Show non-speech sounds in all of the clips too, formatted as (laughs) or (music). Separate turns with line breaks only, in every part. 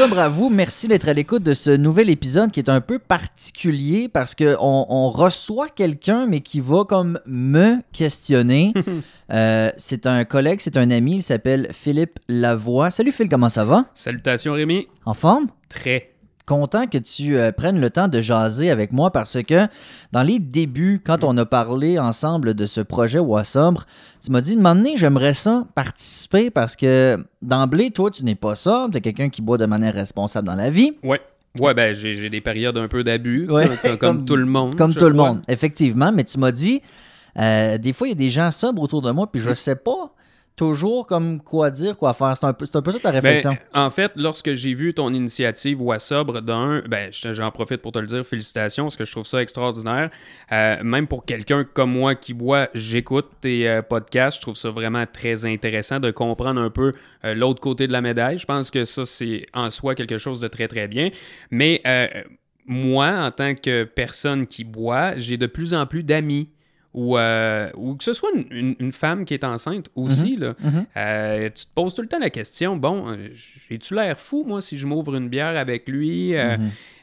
sobre à vous. Merci d'être à l'écoute de ce nouvel épisode qui est un peu particulier parce qu'on on reçoit quelqu'un, mais qui va comme me questionner. (laughs) Euh, c'est un collègue, c'est un ami, il s'appelle Philippe Lavoie. Salut Phil, comment ça va?
Salutations Rémi.
En forme?
Très.
Content que tu euh, prennes le temps de jaser avec moi parce que dans les débuts, quand on a parlé ensemble de ce projet Wassobre, tu m'as dit, de donné, j'aimerais ça participer parce que d'emblée, toi, tu n'es pas ça. Tu es quelqu'un qui boit de manière responsable dans la vie.
Ouais. Ouais, ben j'ai j'ai des périodes un peu d'abus,
Ouais,
comme, tout le monde.
Comme tout le
crois.
monde, effectivement. Mais tu m'as dit, euh, des fois, il y a des gens sobres autour de moi, puis je sais pas toujours comme quoi dire, quoi faire. C'est un peu, c'est un peu ça ta
Ben,
réflexion.
en fait, lorsque j'ai vu ton initiative Wassobre d'un, ben, j'en profite pour te le dire, félicitations, parce que je trouve ça extraordinaire. Euh, même pour quelqu'un comme moi qui boit, j'écoute tes euh, podcasts, je trouve ça vraiment très intéressant de comprendre un peu euh, l'autre côté de la médaille. Je pense que ça, c'est en soi quelque chose de très, très bien. Mais moi, en tant que personne qui boit, j'ai de plus en plus d'amis. Ou, euh, ou que ce soit une, une- une femme qui est enceinte aussi, là,
Mhm.
euh, tu te poses tout le temps la question, bon, euh, j'ai-tu l'air fou, moi, si je m'ouvre une bière avec lui? Euh,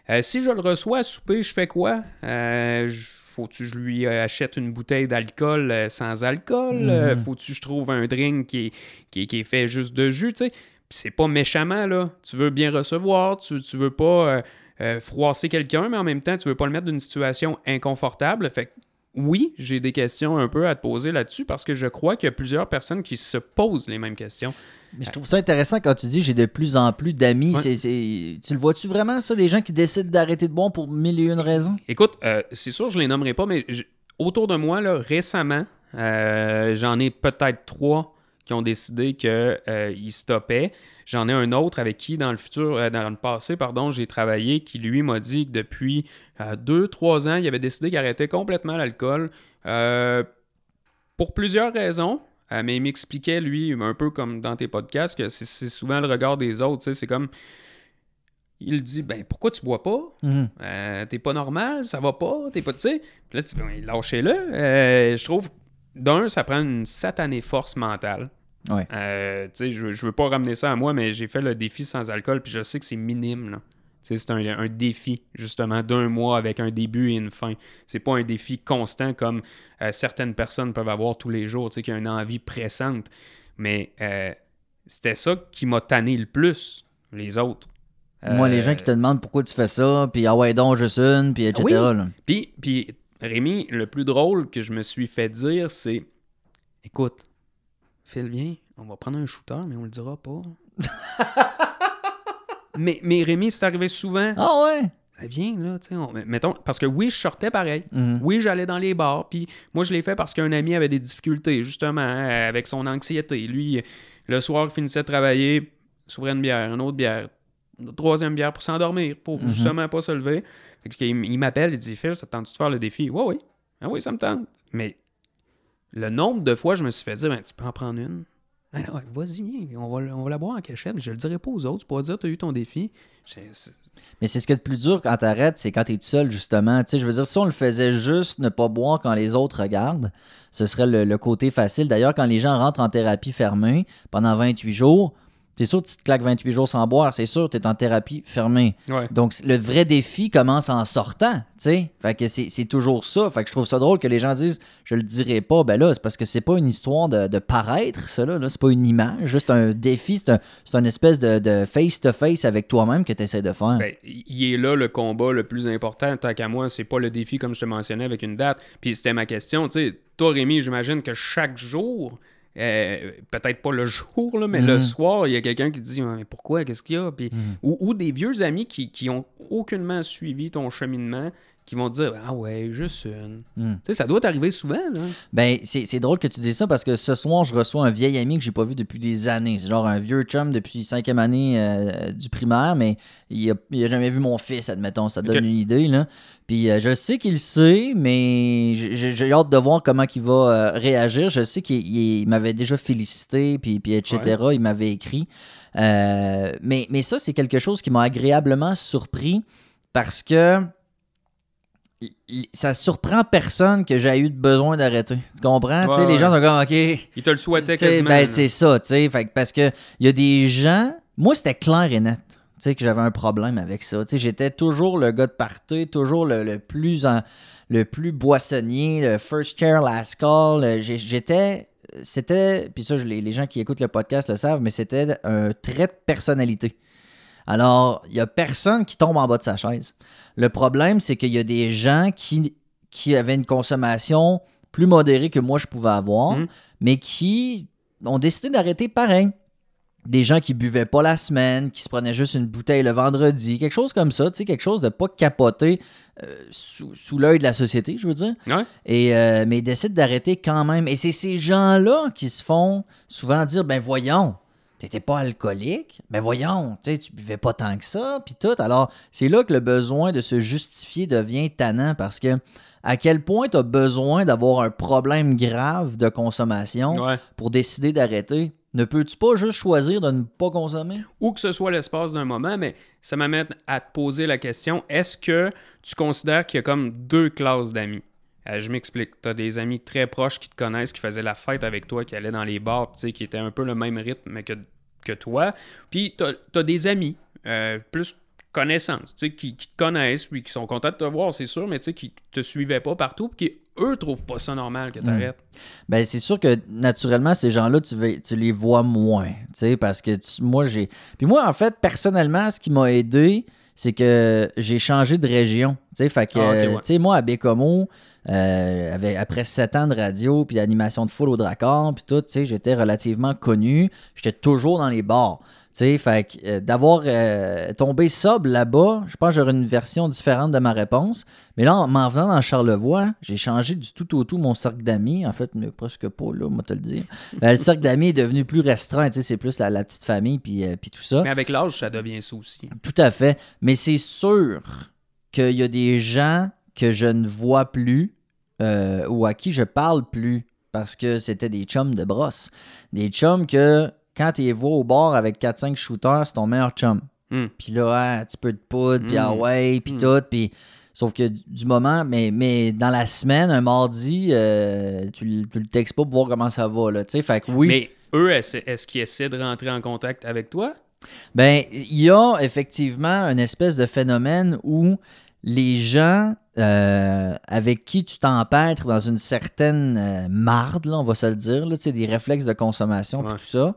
Mhm.
si je le reçois à souper, je fais quoi? Je- Faut-tu que je lui achète une bouteille d'alcool sans alcool?
Mhm.
Faut-tu que je trouve un drink qui est, qui est- qui est fait juste de jus, tu sais? Puis c'est pas méchamment, là. Tu veux bien recevoir, tu, tu veux pas euh, froisser quelqu'un, mais en même temps, tu veux pas le mettre dans une situation inconfortable. Fait que oui, j'ai des questions un peu à te poser là-dessus parce que je crois qu'il y a plusieurs personnes qui se posent les mêmes questions.
Mais je trouve ça intéressant quand tu dis j'ai de plus en plus d'amis.
Ouais.
Tu le vois-tu vraiment, ça, des gens qui décident d'arrêter de boire pour mille et une raisons?
Écoute, euh, c'est sûr, je les nommerai pas, mais j- autour de moi, là, récemment, euh, j'en ai peut-être trois qui ont décidé qu'ils stoppaient. J'en ai un autre avec qui, dans le futur, euh, dans le passé, pardon, j'ai travaillé, qui lui m'a dit que depuis euh, deux, trois ans, il avait décidé qu'il arrêtait complètement l'alcool. euh, pour plusieurs raisons. euh, mais il m'expliquait, lui, un peu comme dans tes podcasts, que c'est- souvent le regard des autres. tu sais, C'est comme. Il dit Ben, pourquoi tu bois pas?
Mhm.
euh, t'es pas normal, ça va pas, t'es pas, tu sais. Puis là, tu dis, Ben, lâchez-le. Euh, je trouve, d'un, ça prend une satanée force mentale.
Ouais.
Euh, tu sais, je, je veux pas ramener ça à moi, mais j'ai fait le défi sans alcool, puis je sais que c'est minime, là. C'est un, un défi, justement, d'un mois avec un début et une fin. C'est pas un défi constant comme euh, certaines personnes peuvent avoir tous les jours, tu sais, qui a une envie pressante. Mais euh, c'était ça qui m'a tanné le plus, les autres.
Moi, les
Euh,
gens qui te demandent pourquoi tu fais ça, puis ah ouais, donc juste une, puis etc.
Oui.
là.
Puis, puis, Rémi, le plus drôle que je me suis fait dire, c'est Écoute, Phil, viens, on va prendre un shooter, mais on le dira pas. (laughs) mais, mais Rémi, c'est arrivé souvent.
Ah ouais?
Viens, là, tu sais, on- mettons, parce que oui, je sortais pareil.
Mhm.
Oui, j'allais dans les bars. Puis moi, je l'ai fait parce qu'un ami avait des difficultés, justement, hein, avec son anxiété. Lui, le soir, il finissait de travailler, s'ouvrait une bière, une autre bière, une troisième bière pour s'endormir, pour
Mhm.
justement pas se lever. Fait il, il m'appelle, il dit Phil, ça te tente-tu de faire le défi? Ouais, oui. Ah oui, ça me tente. Mais le nombre de fois, je me suis fait dire ben, Tu peux en prendre une non, vas-y, viens, on va, on la boire en cachette, je le dirai pas aux autres. Tu pourras dire Tu as eu ton défi.
Mais c'est ce qui est le plus dur quand t'arrêtes, c'est quand t'es tout seul, justement. Tu je veux dire, si on le faisait juste ne pas boire quand les autres regardent, ce serait le, le côté facile. D'ailleurs, quand les gens rentrent en thérapie fermée pendant 28 jours, c'est sûr que tu te claques 28 jours sans boire, c'est sûr, tu es en thérapie fermée.
Ouais.
Donc, le vrai défi commence en sortant, tu sais. Fait que c'est c'est toujours ça. Fait que je trouve ça drôle que les gens disent « je le dirai pas ». Ben là, c'est parce que c'est pas une histoire de, de paraître, ça, là. là. C'est pas une image, juste un défi. C'est un, c'est une espèce de de face-to-face avec toi-même que tu essaies de faire.
Ben, il est là le combat le plus important, tant qu'à moi, c'est pas le défi comme je te mentionnais avec une date. Puis c'était ma question, tu sais, toi Rémi, j'imagine que chaque jour, euh, peut-être pas le jour, là, mais le soir, il y a quelqu'un qui dit mais pourquoi, qu'est-ce qu'il y a? Puis,
Mhm.
ou, ou des vieux amis qui, qui ont aucunement suivi ton cheminement, qui vont te dire Ah ouais, juste une.
Hmm.
Tu sais, ça doit t'arriver souvent, là.
Ben, c'est c'est drôle que tu dises ça parce que ce soir, je reçois un vieil ami que j'ai pas vu depuis des années. C'est genre un vieux chum depuis cinquième année euh, du primaire, mais il a, il a jamais vu mon fils, admettons. Ça te donne une idée, là. Puis euh, je sais qu'il le sait, mais j'ai hâte de voir comment il va euh, réagir. Je sais qu'il il- il m'avait déjà félicité, puis, puis etc. Il m'avait écrit. Mais, mais ça, c'est quelque chose qui m'a agréablement surpris parce que ça surprend personne que j'ai eu besoin d'arrêter. Tu comprends? Tu sais,
Ouais,
les gens
ouais.
sont comme, OK.
Il te le
sais,
quasiment.
ben, c'est ça, tu sais. Parce que il y a des gens. Moi, c'était clair et net. sais, que j'avais un problème avec ça. Tu sais, j'étais toujours le gars de party, toujours le, plus le plus boissonnier, le first chair, last call. Euh, j'étais, c'était, puis ça, les, les gens qui écoutent le podcast le savent, mais c'était un trait de personnalité. Alors, il n'y a personne qui tombe en bas de sa chaise. Le problème, c'est qu'il y a des gens qui, qui avaient une consommation plus modérée que moi je pouvais avoir, mmh. mais qui ont décidé d'arrêter pareil des gens qui buvaient pas la semaine, qui se prenaient juste une bouteille le vendredi, quelque chose comme ça, tu sais, quelque chose de pas capoté euh, sous, sous l'œil de la société, je veux dire. Et, euh, mais ils décident d'arrêter quand même. Et c'est ces gens-là qui se font souvent dire, ben voyons, t'étais pas alcoolique, ben voyons, tu tu buvais pas tant que ça, puis tout. Alors, c'est là que le besoin de se justifier devient tannant parce que à quel point tu as besoin d'avoir un problème grave de consommation pour décider d'arrêter? Ne peux-tu pas juste choisir de ne pas consommer?
Ou que ce soit l'espace d'un moment, mais ça m'amène à te poser la question, est-ce que tu considères qu'il y a comme deux classes d'amis? Euh, je m'explique. Tu as des amis très proches qui te connaissent, qui faisaient la fête avec toi, qui allaient dans les bars, qui étaient un peu le même rythme que, que toi. Puis tu as, des amis, euh, plus connaissances, qui, qui te connaissent, puis qui sont contents de te voir, c'est sûr, mais qui te suivaient pas partout, puis qui eux trouvent pas ça normal que tu arrêtes. Hmm.
Ben, c'est sûr que naturellement, ces gens-là, tu, tu les vois moins. Parce que moi, j'ai. Puis moi, en fait, personnellement, ce qui m'a aidé, c'est que j'ai changé de région. Fait que, ah, tu sais, moi, à Bécomo, euh, après sept ans de radio, puis d'animation de foule au Dracar, puis tout, j'étais relativement connu. J'étais toujours dans les bars sais, fait euh, d'avoir euh, tombé sobre là-bas, je pense que j'aurais une version différente de ma réponse. Mais là, en m'en venant dans Charlevoix, j'ai changé du tout au tout mon cercle d'amis. En fait, mais presque pas, là, moi te le dire. Ben, le cercle d'amis est devenu plus restreint, tu sais, c'est plus la, petite famille puis, puis tout ça.
Mais avec l'âge, ça devient ça aussi.
Tout à fait. Mais c'est sûr qu'il y a des gens que je ne vois plus ou à qui je parle plus parce que c'était des chums de brosse. Des chums que quand tu les vois au bord avec 4-5 shooters, c'est ton meilleur chum. Hmm. Puis là, un petit peu de poudre, puis ah hmm. ouais, puis hmm. tout, puis... Sauf que du moment, mais, mais dans la semaine, un mardi, euh, tu, le textes pas pour voir comment ça va, là, tu sais, fait que oui.
Mais eux, est-ce qu'ils essaient de rentrer en contact avec toi?
Ben, il y a effectivement une espèce de phénomène où les gens euh, avec qui tu t'empêtres dans une certaine euh, marde, là, on va se le dire, là, des réflexes de consommation et tout ça,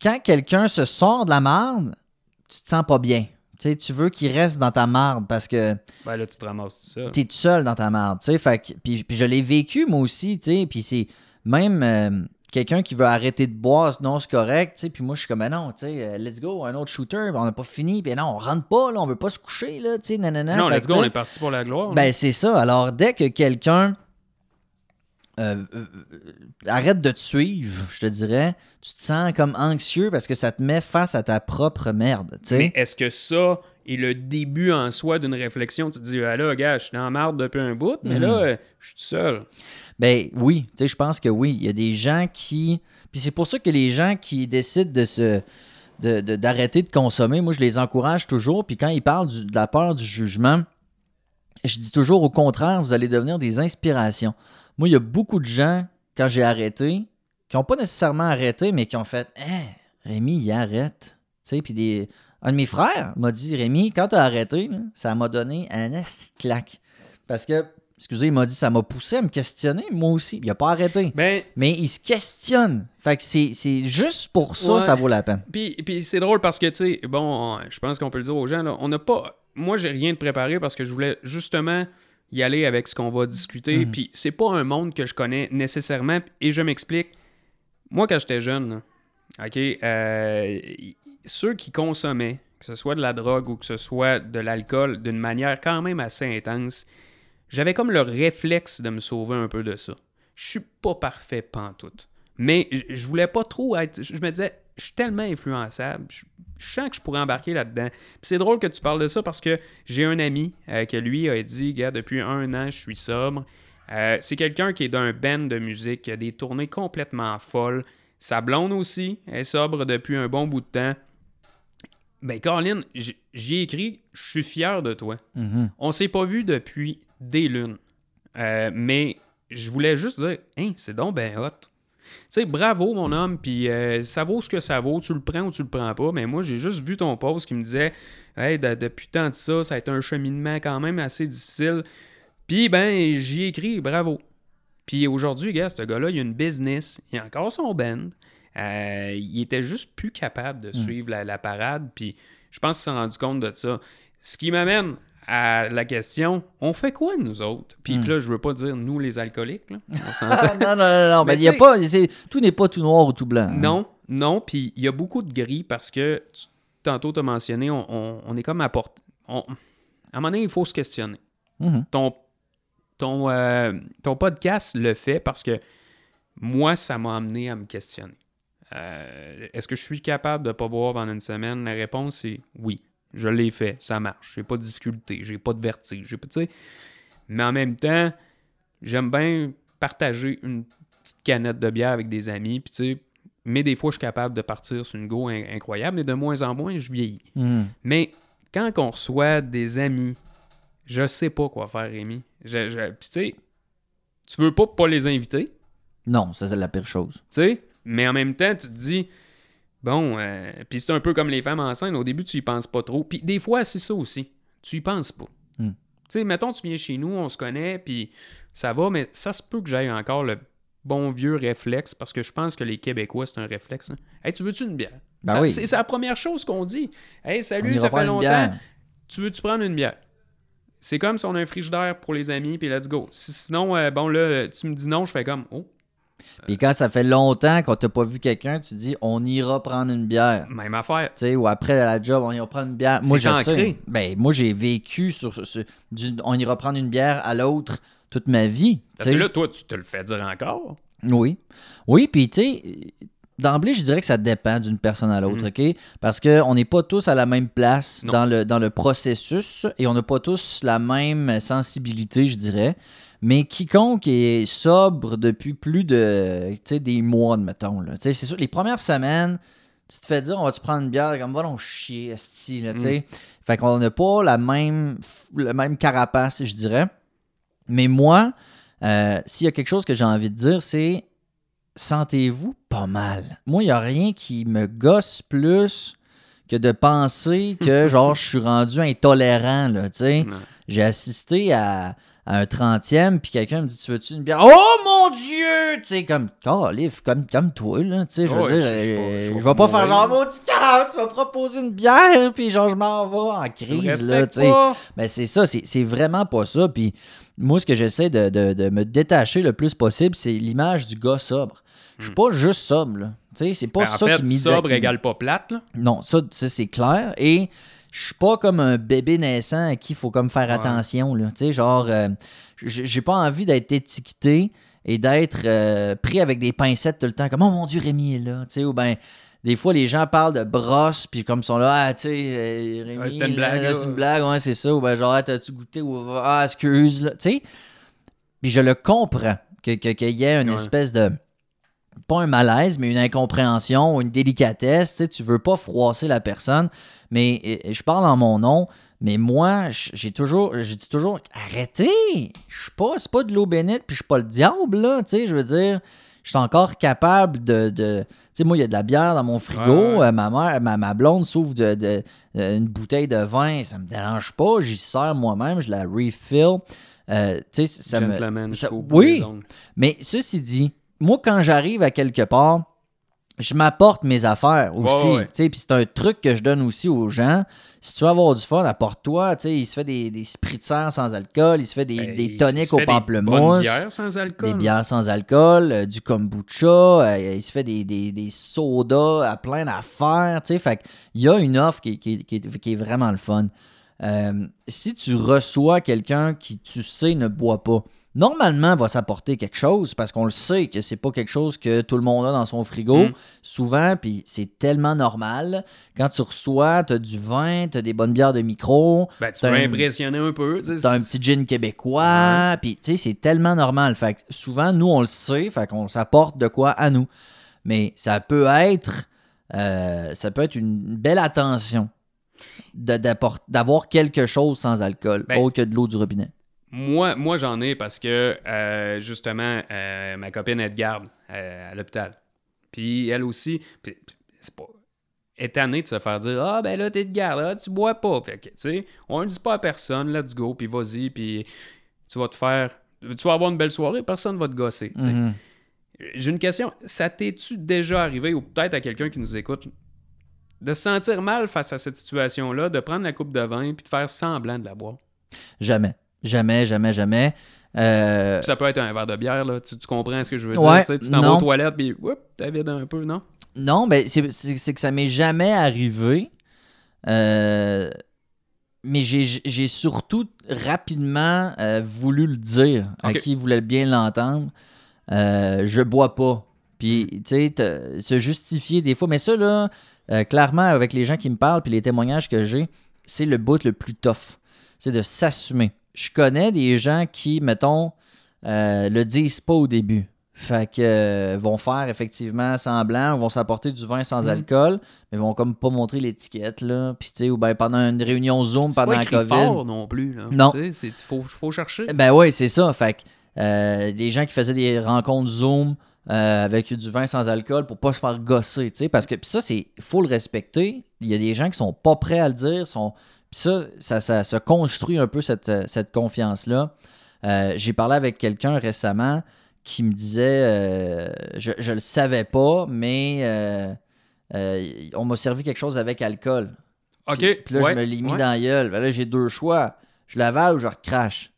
quand quelqu'un se sort de la marde, tu te sens pas bien. Tu, tu veux qu'il reste dans ta marde parce que.
Ben là, tu te ramasses tout seul.
Tu es tout seul dans ta marde. Fait puis, puis je l'ai vécu moi aussi. Puis c'est même euh, quelqu'un qui veut arrêter de boire, non, c'est correct. Puis moi, je suis comme, ben non, euh, let's go, un autre shooter. Ben, on n'a pas fini. Puis non, on rentre pas, là, on veut pas se coucher. Là, nanana.
Non, let's go, on est parti pour la gloire.
Ben c'est ça. Alors, dès que quelqu'un euh, euh, arrête de te suivre, je te dirais. Tu te sens comme anxieux parce que ça te met face à ta propre merde.
Mais est-ce que ça est le début en soi d'une réflexion? Tu te dis, ah là, gars, je suis la merde depuis un bout, mais là, mhm. je suis tout seul.
Ben oui, tu sais, je pense que oui. Il y a des gens qui. Puis c'est pour ça que les gens qui décident de se d'arrêter de, consommer, moi je les encourage toujours. Puis quand ils parlent de la peur du jugement, je dis toujours au contraire, vous allez devenir des inspirations. Moi, il y a beaucoup de gens, quand j'ai arrêté, qui n'ont pas nécessairement arrêté, mais qui ont fait Hein, Rémi, il arrête. Tu sais, puis des... un de mes frères m'a dit Rémi, quand tu as arrêté, ça m'a donné un claque. Parce que, excusez, il m'a dit ça m'a poussé à me questionner, moi aussi. Il n'a pas arrêté.
Ben
mais, il se questionne. Fait que c'est juste pour ça, ça vaut la peine.
Puis, puis c'est drôle parce que, tu sais, bon, je pense qu'on peut le dire aux gens, là, on n'a pas. Moi, j'ai rien de préparé parce que je voulais justement y aller avec ce qu'on va discuter. Mhm. Puis c'est pas un monde que je connais nécessairement. Et je m'explique. Moi, quand j'étais jeune, OK, euh, ceux qui consommaient, que ce soit de la drogue ou que ce soit de l'alcool, d'une manière quand même assez intense, j'avais comme le réflexe de me sauver un peu de ça. Je suis pas parfait pantoute. Mais je voulais pas trop être. Je me disais, je suis tellement influençable. Je, sens que je pourrais embarquer là-dedans. c'est drôle que tu parles de ça parce que j'ai un ami euh, qui, lui, a dit Gars, depuis un an, je suis sobre. Euh, c'est quelqu'un qui est d'un band de musique, qui a des tournées complètement folles. Sa blonde aussi est sobre depuis un bon bout de temps. Ben, Caroline, j'ai écrit Je suis fier de toi. Mm-hmm. On s'est pas vu depuis des lunes. Euh, mais je voulais juste dire Hein, c'est donc ben hot. sais, bravo, mon homme, puis euh, ça vaut ce que ça vaut. Tu le prends ou tu le prends pas. Mais moi, j'ai juste vu ton post qui me disait Hey, depuis tant de ça, ça a été un cheminement quand même assez difficile. Puis, ben, j'y ai écrit bravo. Puis aujourd'hui, gars, ce gars-là, il a une business, il a encore son band. Euh, il était juste plus capable de hmm. suivre la, parade. Puis je pense qu'il s'est rendu compte de ça. Ce qui m'amène à la question, on fait quoi nous autres? Puis hmm. là, je veux pas dire nous les alcooliques. Là.
non, non, non, non. (laughs) Mais, y a pas, tout n'est pas tout noir ou tout blanc. Hein.
Non, non. Puis il y a beaucoup de gris parce que tantôt tu as mentionné, on, est comme à porte. à un moment donné, il faut se questionner. Mm-hmm. Ton, ton, euh, ton podcast le fait parce que moi, ça m'a amené à me questionner. Euh, est-ce que je suis capable de ne pas boire pendant une semaine? La réponse est oui. Je l'ai fait, ça marche. J'ai pas de difficulté, j'ai pas de vertige. J'ai pas, mais en même temps, j'aime bien partager une petite canette de bière avec des amis. Puis, mais des fois, je suis capable de partir sur une go incroyable, mais de moins en moins, je vieillis. Hmm. Mais quand on reçoit des amis, je sais pas quoi faire, Rémi. Je, Puis, tu sais, tu veux pas pas les inviter.
Non, ça, c'est la pire chose.
Tu sais, mais en même temps, tu te dis, bon, euh, puis c'est un peu comme les femmes enceintes, au début, tu y penses pas trop. Puis des fois, c'est ça aussi. Tu y penses pas. Hmm. Tu sais, mettons, tu viens chez nous, on se connaît, puis ça va, mais ça se peut que j'aille encore le bon vieux réflexe, parce que je pense que les Québécois, c'est un réflexe. Hein. Hey, tu veux-tu une bière?
Ben oui.
C'est la première chose qu'on dit. Hey, salut, ça fait longtemps. Tu veux-tu prendre une bière? C'est comme si on a un frigidaire pour les amis, puis let's go. sinon, euh, bon, là, tu me dis non, je fais comme, oh,
puis quand ça fait longtemps qu'on t'a pas vu quelqu'un, tu dis on ira prendre une bière.
Même affaire.
Tu sais, ou après la job, on ira prendre une bière. Moi, j'ai Ben, moi, j'ai vécu sur, on ira prendre une bière à l'autre toute ma vie.
Parce que là, toi, tu te le fais dire encore.
Oui. Oui, puis tu sais, d'emblée, je dirais que ça dépend d'une personne à l'autre, mm. OK? Parce qu'on n'est pas tous à la même place dans le, dans le processus et on n'a pas tous la même sensibilité, je dirais. Mais quiconque est sobre depuis plus de des mois, mettons. C'est sûr, les premières semaines, tu te fais dire on va-tu prendre une bière? Comme va donc chier, esti, là, mm. Fait qu'on n'a pas la même, le même carapace, je dirais. Mais moi, euh, s'il y a quelque chose que j'ai envie de dire, c'est sentez-vous pas mal. Moi, il n'y a rien qui me gosse plus que de penser que (laughs) genre je suis rendu intolérant. Là, J'ai assisté à à un 30e, puis quelqu'un me dit Tu veux-tu une bière? Oh mon Dieu Tu sais, comme, calif, comme, comme toi, là. Tu sais, je veux dire, euh, je, vais pas faire genre, maudit cœur, tu vas proposer une bière, puis genre, je m'en vais en crise, là. Tu sais. Mais c'est ça, c'est vraiment pas ça. Puis moi, ce que j'essaie de, de, me détacher le plus possible, c'est l'image du gars sobre. Je suis hmm. pas juste sobre, là. Tu sais, c'est pas ben, ça
en
fait, qui
sobre égale pas plate, là.
Non, ça, c'est clair. Et je suis pas comme un bébé naissant à qui il faut comme faire attention. Là. Tu sais, genre, euh, j'ai pas envie d'être étiqueté et d'être euh, pris avec des pincettes tout le temps, comme Oh mon Dieu, Rémi est là. Tu sais, ou ben des fois, les gens parlent de brosse, puis comme ils sont là, ah, tu sais, euh, Rémi,
c'est une blague.
c'est une blague, ouais, c'est ça. Ou ben, genre, ah, t'as-tu goûté, ou ah, excuse, là. Tu sais, puis je le comprends, qu'il que, y ait une espèce de pas un malaise, mais une incompréhension, une délicatesse. Tu tu veux pas froisser la personne, mais je parle en mon nom. Mais moi, j'ai toujours, j'ai dit toujours, arrêtez! Je suis pas, c'est pas de l'eau bénite, puis je suis pas le diable, là. Tu sais, je veux dire, je suis encore capable de. tu sais, moi, il y a de la bière dans mon frigo. Euh, ma mère, ma, blonde s'ouvre de, euh, une bouteille de vin, ça me dérange pas. J'y sers moi-même, je la refill. Euh, tu sais, ça me. oui, mais ceci dit, moi, quand j'arrive à quelque part, je m'apporte mes affaires aussi. Puis c'est un truc que je donne aussi aux gens. Si tu veux avoir du fun, apporte-toi. Il se fait des, des spritzers sans alcool, il se fait des, ben, des toniques au pamplemousse. Des
bières sans alcool.
Des bières sans alcool, euh, du kombucha, euh, il se fait des, des, sodas à plein d'affaires. Fait il y a une offre qui, qui, qui, qui est vraiment le fun. Euh, si tu reçois quelqu'un qui, tu sais, ne boit pas, normalement va s'apporter quelque chose parce qu'on le sait que c'est pas quelque chose que tout le monde a dans son frigo. Mm. Souvent, puis c'est tellement normal. Quand tu reçois, tu as du vin, tu as des bonnes bières de micro.
Ben, tu veux impressionner un peu.
Tu as un petit gin québécois. Puis, tu sais, c'est tellement normal. Fait souvent, nous, on le sait. Fait qu'on s'apporte de quoi à nous. Mais ça peut être. Euh, ça peut être une belle attention d'avoir quelque chose sans alcool, ben, autre que de l'eau du robinet
Moi, moi j'en ai parce que, euh, justement, euh, ma copine, elle te garde euh, à l'hôpital. Puis elle aussi, puis, c'est pas étonnée de se faire dire Ah, ben là, t'es de garde, ah, tu bois pas. Fait que, tu sais, on ne dit pas à personne, let's go, puis vas-y, puis tu vas te faire. Tu vas avoir une belle soirée, personne va te gosser.
Mhm.
J'ai une question. Ça t'es-tu déjà arrivé, ou peut-être à quelqu'un qui nous écoute, de se sentir mal face à cette situation-là, de prendre la coupe de vin puis de faire semblant de la boire?
Jamais. Jamais, jamais, jamais. Euh,
ça peut être un verre de bière, là. Tu, tu comprends ce que je veux dire? Tu t'en vas aux toilettes, puis whoop, t'as vide un peu, non?
Non, ben c'est que ça m'est jamais arrivé. Euh, mais j'ai surtout rapidement euh, voulu le dire à qui voulait bien l'entendre. Je bois pas. Puis, tu sais, se justifier des fois. Mais ça, là, clairement, avec les gens qui me parlent puis les témoignages que j'ai, c'est le bout le plus tough. C'est de s'assumer. Je connais des gens qui, mettons, euh, le disent pas au début. Fait que euh, vont faire effectivement semblant, vont s'apporter du vin sans
Mhm.
alcool, mais vont comme pas montrer l'étiquette là. Puis tu sais, ou ben pendant une réunion Zoom pendant
pas
la
écrit
COVID.
fort non plus, là.
Non.
Tu sais, faut, faut chercher.
Ben oui, c'est ça. Fait que euh, des gens qui faisaient des rencontres Zoom euh, avec du vin sans alcool pour pas se faire gosser, tu sais, parce que pis ça, c'est faut le respecter. Il y a des gens qui sont pas prêts à le dire, sont ça, ça, ça se construit un peu cette, euh, cette confiance-là. Euh, J'ai parlé avec quelqu'un récemment qui me disait, euh, je, je le savais pas, mais euh, on m'a servi quelque chose avec alcool.
OK,
Puis, puis là,
ouais,
je me l'ai mis
ouais.
dans la gueule. Ben là, j'ai deux choix. Je l'avale ou je recrache.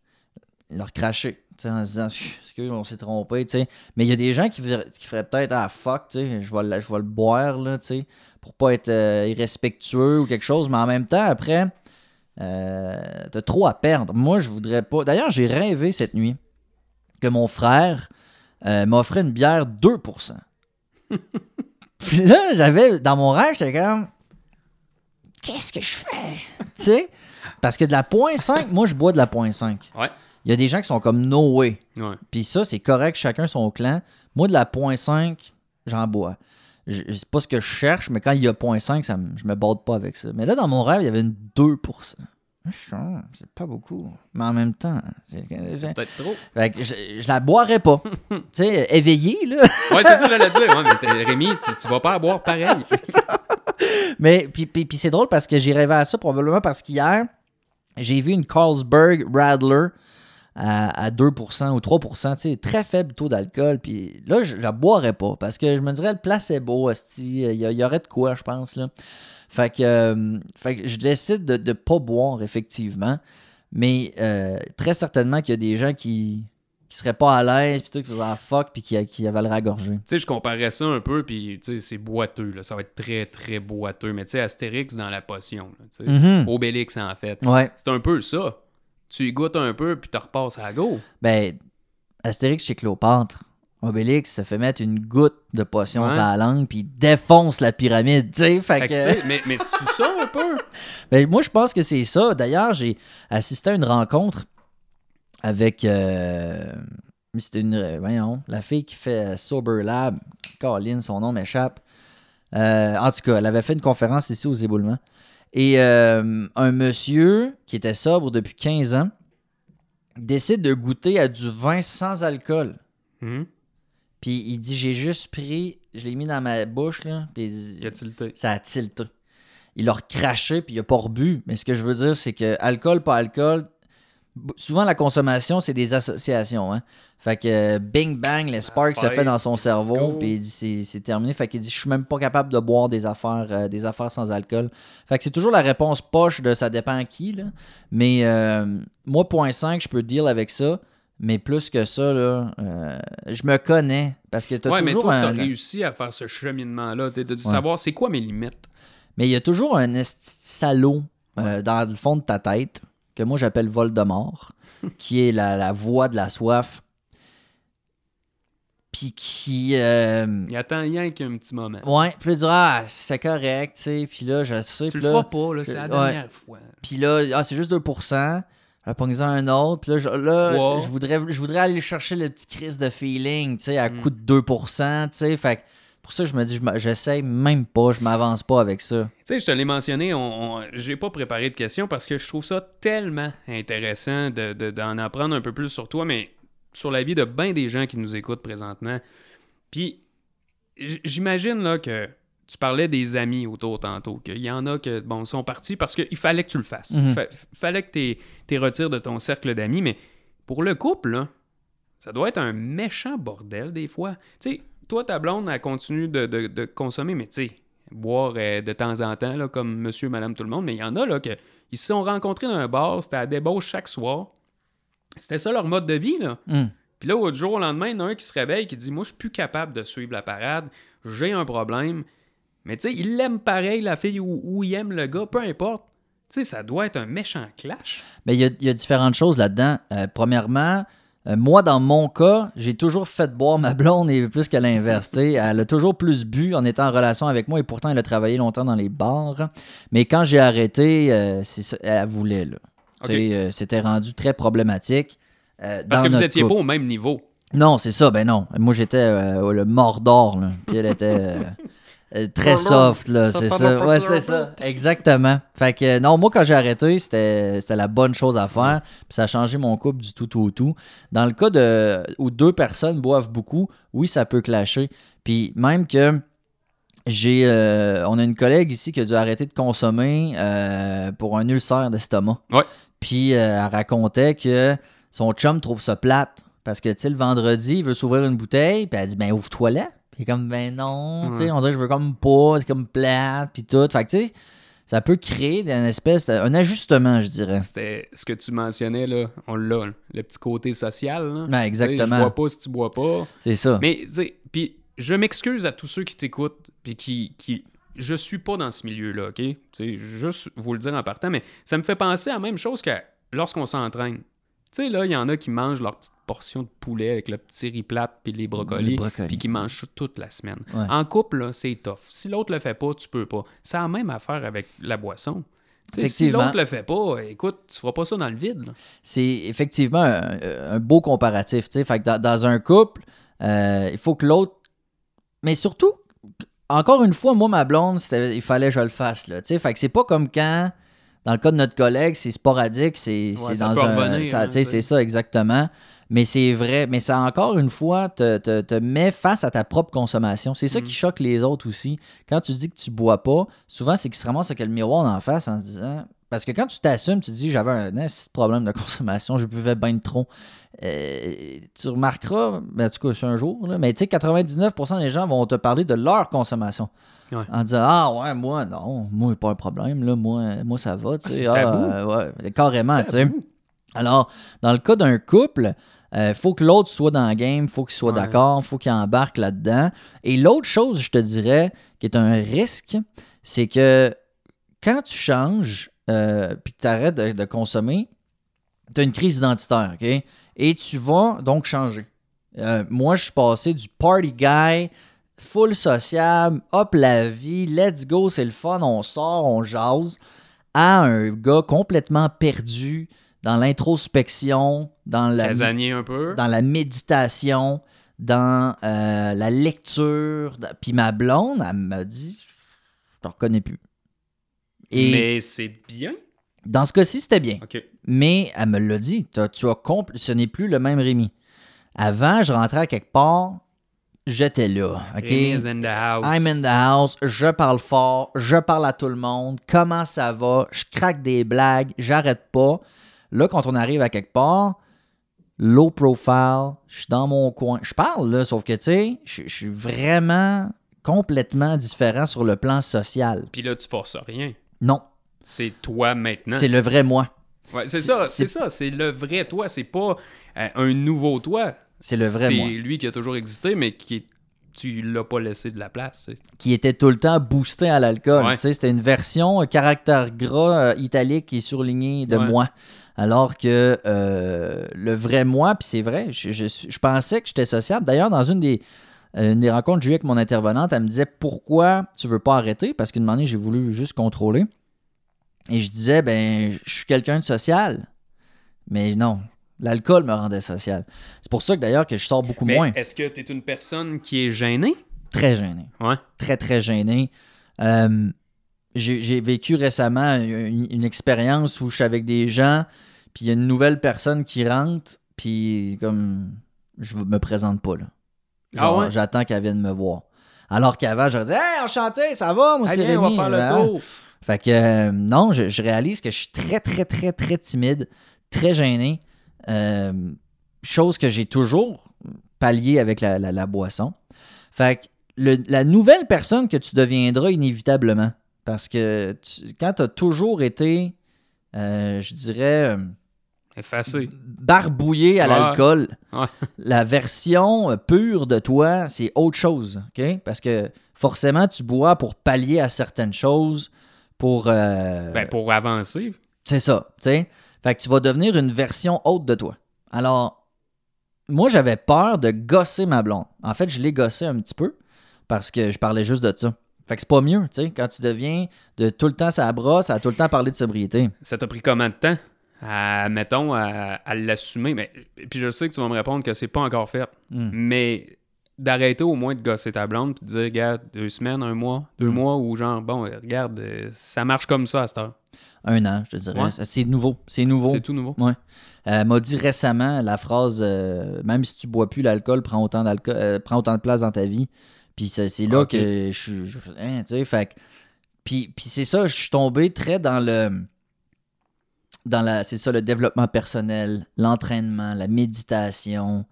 Le recracher. En se disant, excuse, on s'est trompé. Mais il y a des gens qui, feraient- qui feraient peut-être, ah fuck, je vais, le- je vais le boire, là, pour pas être euh, irrespectueux ou quelque chose. Mais en même temps, après, euh, t'as trop à perdre. Moi, je voudrais pas. D'ailleurs, j'ai rêvé cette nuit que mon frère euh, m'offrait une bière 2%. (laughs) Puis là, j'avais, dans mon rêve, j'étais comme, qu'est-ce que je fais? (laughs) tu sais? Parce que de la 0.5, moi, je bois de la 0.5.
Ouais.
Il y a des gens qui sont comme no way.
Ouais.
Puis ça, c'est correct, chacun son clan. Moi, de la 0.5, j'en bois. Je, c'est pas ce que je cherche, mais quand il y a 0.5, ça je me borde pas avec ça. Mais là, dans mon rêve, il y avait une 2%. Ah, C'est pas beaucoup. Mais en même temps, c'est- c'est-
Peut-être trop.
fait que je, je la boirais pas. (laughs) tu sais, éveillé, là.
Ouais, c'est ça, je l'ai dire. Ouais, mais Rémi, tu, tu vas pas à boire pareil. (laughs)
Mais puis, puis- puis c'est drôle parce que j'ai rêvé à ça probablement parce qu'hier, j'ai vu une Carlsberg Radler à, à 2% ou 3%, tu sais, très faible taux d'alcool. Puis là, je la boirais pas parce que je me dirais le placebo, il y, y aurait de quoi, je pense. Là. Fait, que, euh, fait que je décide de ne pas boire, effectivement. Mais euh, très certainement qu'il y a des gens qui qui seraient pas à l'aise, puis tout, qui faisaient ah, fuck, puis qui, qui avaient le ragorgé.
Tu sais, je comparais ça un peu, puis tu sais, c'est boiteux, là. Ça va être très, très boiteux. Mais tu sais, Astérix dans la potion, là.
Mhm.
Obélix, en fait.
Ouais.
C'est un peu ça. Tu y goûtes un peu, puis tu repasses à go.
Ben, Astérix chez Cléopâtre, Obélix se fait mettre une goutte de potion
Ouais.
sur la langue, puis il défonce la pyramide, tu sais. Fait
Fait que,
que,
tu sais, mais, mais c'est-tu ça un peu? (laughs)
ben, moi, je pense que c'est ça. D'ailleurs, j'ai assisté à une rencontre avec. euh, C'était une. euh, Voyons, la fille qui fait euh, Sober Lab. Caroline, son nom m'échappe. Euh, en tout cas, elle avait fait une conférence ici aux éboulements. Et euh, un monsieur qui était sobre depuis 15 ans décide de goûter à du vin sans alcool.
Hum,
Puis il dit J'ai juste pris, je l'ai mis dans ma bouche, là, puis il- ça a tilté. Il a recraché, puis il a pas rebu. Mais ce que je veux dire, c'est que alcool, pas alcool, souvent la consommation, c'est des associations. Hein? Fait que bing bang, le spark se fait dans son cerveau, puis il dit c'est c'est terminé. Fait qu'il dit Je suis même pas capable de boire des affaires, euh, des affaires sans alcool. Fait que c'est toujours la réponse poche de ça dépend à qui. Là. Mais euh, moi, point 5, je peux deal avec ça. Mais plus que ça, là, euh, je me connais. Parce que tu as
Ouais, mais
toujours
toi,
un.
t'as réussi à faire ce cheminement-là. T'as dû
Ouais.
savoir c'est quoi mes limites.
Mais il y a toujours un salaud euh, dans le fond de ta tête, que moi j'appelle Voldemort, (laughs) qui est la, la voix de la soif. Puis qui. euh,
Il attend rien qu'un petit moment.
ouais, puis il dit Ah, c'est correct, tu sais. Puis là, je sais.
Tu le
là,
feras pas, là, c'est la dernière fois.
puis là, ah, c'est juste 2%. Pogne-en un autre. Puis là, je, là, je, voudrais, je voudrais aller chercher le petit crise de feeling, tu sais, à
Mm.
coût de 2%, tu sais. Fait que pour ça je me dis, j'essaye même pas, je m'avance pas avec ça.
Tu sais, je te l'ai mentionné, on, j'ai pas préparé de questions parce que je trouve ça tellement intéressant d'en de, d'en apprendre un peu plus sur toi, mais sur la vie de bien des gens qui nous écoutent présentement. Puis, j'imagine là que tu parlais des amis autour tantôt, qu'il y en a qui bon, sont partis parce qu'il fallait que tu le fasses. Il mhm. fallait que tu te retires de ton cercle d'amis, mais pour le couple, ça doit être un méchant bordel des fois. Tu sais, toi, ta blonde, elle continue de, consommer, mais tu sais, boire euh, de temps en temps, là, comme monsieur, madame, tout le monde, mais il y en a là, qui ils se sont rencontrés dans un bar, c'était à débauche chaque soir. C'était ça leur mode de vie, là. Mm. Puis là, au jour au lendemain, il y en a un qui se réveille qui dit Moi, je suis plus capable de suivre la parade, j'ai un problème. Mais tu sais, il l'aime pareil, la fille, ou, il aime le gars, peu importe. Tu sais, ça doit être un méchant clash.
Mais il y, a, différentes choses là-dedans. Euh, premièrement, euh, moi, dans mon cas, j'ai toujours fait boire ma blonde et plus qu'à l'inverse. (laughs) elle a toujours plus bu en étant en relation avec moi et pourtant elle a travaillé longtemps dans les bars. Mais quand j'ai arrêté, euh, elle voulait. Là. C'était rendu très problématique.
Parce que vous étiez pas au même niveau.
Non, c'est ça. Ben non. Moi, j'étais le Mordor. Puis elle était. (laughs) Euh, très soft, là, c'est ça. Ouais, c'est ça. Exactement. Fait que, non, moi, quand j'ai arrêté, c'était la bonne chose à faire. Puis ça a changé mon couple du tout au tout. Dans le cas de, où deux personnes boivent beaucoup, oui, ça peut clasher. Puis même que j'ai. Euh, on a une collègue ici qui a dû arrêter de consommer euh, pour un ulcère d'estomac.
Ouais.
Puis elle racontait que son chum trouve ça plate. Parce que, tu sais, le vendredi, il veut s'ouvrir une bouteille, puis elle dit, ben, ouvre-toi là. Puis comme, ben non, tu sais, on dirait que je veux comme pas, c'est comme plate, puis tout. Fait que, tu sais, ça peut créer une espèce, un ajustement, je dirais.
C'était ce que tu mentionnais, là, on l'a, le petit côté social.
Là. exactement.
Je bois pas si tu bois pas.
C'est ça.
Mais, tu sais, puis je m'excuse à tous ceux qui t'écoutent, puis qui, qui. Je suis pas dans ce milieu-là, OK? Tu sais, juste vous le dire en partant, mais ça me fait penser à la même chose que lorsqu'on s'entraîne. Tu sais, là, il y en a qui mangent leur petite portion de poulet avec le petit riz plate puis les brocolis, puis qui mangent ça toute la semaine. En couple, c'est tough. Si l'autre le fait pas, tu peux pas. C'est la même affaire avec la boisson. si l'autre le fait pas, écoute, tu feras pas ça dans le vide.
C'est effectivement un, beau comparatif. Fait que dans, un couple, euh, il faut que l'autre. Mais surtout, encore une fois, moi, ma blonde, il fallait que je le fasse. Là, fait que c'est pas comme quand dans le cas de notre collègue, c'est sporadique, c'est dans un. Hein, c'est ça, exactement. Mais c'est vrai, mais ça encore une fois te, te, met face à ta propre consommation. C'est ça qui mm. choque les autres aussi. Quand tu dis que tu bois pas, souvent c'est se ramassent avec le miroir en face en disant. Parce que quand tu t'assumes, tu dis j'avais un, problème de (laughs) consommation, je buvais bien trop. Euh, tu remarqueras, ben, en tout cas, c'est un jour, mais tu sais, 99% des gens vont te parler de leur consommation. En disant Ah ouais, moi non, moi pas un problème, là, moi, moi ça va, tu ah, sais. Ah, ouais, carrément, tu sais. Alors, dans le cas d'un couple, il euh, faut que l'autre soit dans le game, faut qu'il soit d'accord, faut qu'il embarque là-dedans. Et l'autre chose, je te dirais, qui est un risque, c'est que quand tu changes euh, puis que tu arrêtes de, de consommer, tu as une crise identitaire, OK? Et tu vas donc changer. Euh, moi, je suis passé du party guy full sociable, hop la vie, let's go, c'est le fun, on sort, on jase, à un gars complètement perdu dans l'introspection, dans la,
un peu.
dans la méditation, dans euh, la lecture. Puis ma blonde, elle m'a dit, je te reconnais plus.
Mais c'est bien.
Dans ce cas-ci, c'était bien. Mais elle me l'a dit, tu as, ce n'est plus le même Rémi. Avant, je rentrais à quelque part, j'étais là. OK?
in the house.
I'm in the house. Je parle fort. Je parle à tout le monde. Comment ça va? Je craque des blagues. J'arrête pas. Là, quand on arrive à quelque part, low profile, je suis dans mon coin. Je parle, là, sauf que, tu sais, je suis vraiment complètement différent sur le plan social.
Puis là, tu forces rien.
Non.
C'est toi maintenant.
C'est le vrai moi.
Ouais, c'est ça, c'est ça. C'est le vrai toi. C'est pas euh, un nouveau toi.
C'est le vrai moi.
C'est lui qui a toujours existé, mais qui tu l'as pas laissé de la place.
Qui était tout le temps boosté à l'alcool. C'était une version euh, caractère gras euh, italique et surligné de moi. Alors que euh, le vrai moi, puis c'est vrai, je, pensais que j'étais sociable. D'ailleurs, dans une des, des rencontres que j'ai eues avec mon intervenante, elle me disait pourquoi tu veux pas arrêter? Parce qu'une année, j'ai voulu juste contrôler. Et je disais, ben, je suis quelqu'un de social. Mais non, L'alcool me rendait social. C'est pour ça que d'ailleurs que je sors beaucoup
Mais
moins.
Est-ce que tu es une personne qui est gênée?
très gêné.
Ouais.
Très, très gêné. Euh, j'ai j'ai vécu récemment une, une expérience où je suis avec des gens, puis il y a une nouvelle personne qui rentre, puis comme je me présente pas là.
Ah ouais?
J'attends qu'elle vienne me voir. Alors qu'avant, j'aurais dit Hey, enchanté, ça va, moi, c'est
on va faire le
Hein?
tour.
Fait que euh, non, je, je réalise que je suis très, très, très, très timide, très gêné. Euh, chose que j'ai toujours pallié avec la, la- la boisson. Fait que le- la nouvelle personne que tu deviendras inévitablement, parce que tu- quand tu as toujours été, euh, je dirais,
Effacé.
barbouillé à
Ouais.
l'alcool,
Ouais. (laughs)
la version euh, pure de toi, c'est autre chose. OK? Parce que forcément, tu bois pour pallier à certaines choses, pour. euh,
Ben, pour avancer.
c'est ça, sais? Fait que tu vas devenir une version haute de toi. Alors, moi, j'avais peur de gosser ma blonde. En fait, je l'ai gossé un petit peu parce que je parlais juste de ça. Fait que c'est pas mieux, tu sais, quand tu deviens de tout le temps ça brosse à tout le temps parler de sobriété.
Ça t'a pris combien de temps? À, mettons, à, à l'assumer? Mais, puis je sais que tu vas me répondre que c'est pas encore fait.
Hmm.
Mais d'arrêter au moins de gosser ta blonde puis de dire, regarde, deux semaines, un mois, deux
Mm.
mois, ou genre, bon, euh, regarde, euh, ça marche comme ça à cette heure.
Un an, je te dirais.
Ouais.
C'est nouveau. C'est nouveau.
C'est tout nouveau.
Elle m'a dit récemment la phrase euh, même si tu bois plus l'alcool, prends autant d'alcool, euh, prends autant de place dans ta vie. Puis c'est c'est là que je suis. hein, tu sais, fait Puis, puis c'est ça, je suis tombé très dans le. Dans la. C'est ça, le développement personnel, l'entraînement, la méditation.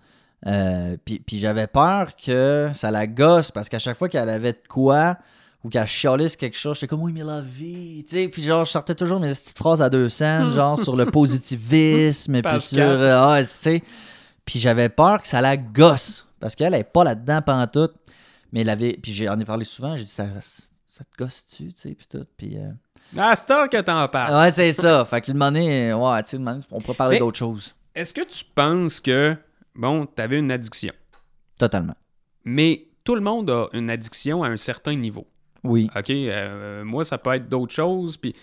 Euh, puis puis j'avais peur que ça la gosse parce qu'à chaque fois qu'elle avait de quoi ou qu'elle chialait sur quelque chose, j'étais comme oui, mais la vie, tu sais. Puis genre, je sortais toujours mes petites phrases à deux cents, (laughs) genre sur le positivisme, puis
Page
sur. euh, ah, tu sais. Puis j'avais peur que ça la gosse parce qu'elle est pas là-dedans pantoute. Mais elle avait. Puis j'en ai parlé souvent, j'ai dit ça, ça te gosse-tu, tu sais, puis tout. Puis. euh,
Ah, c'est heure que t'en parles.
Ouais, c'est ça. Fait que le moment donné, ouais, tu sais, on pourrait parler d'autre chose.
Est-ce que tu penses que, bon, t'avais une addiction,
Totalement.
mais tout le monde a une addiction à un certain niveau.
Oui.
OK, euh, moi, ça peut être d'autres choses, puis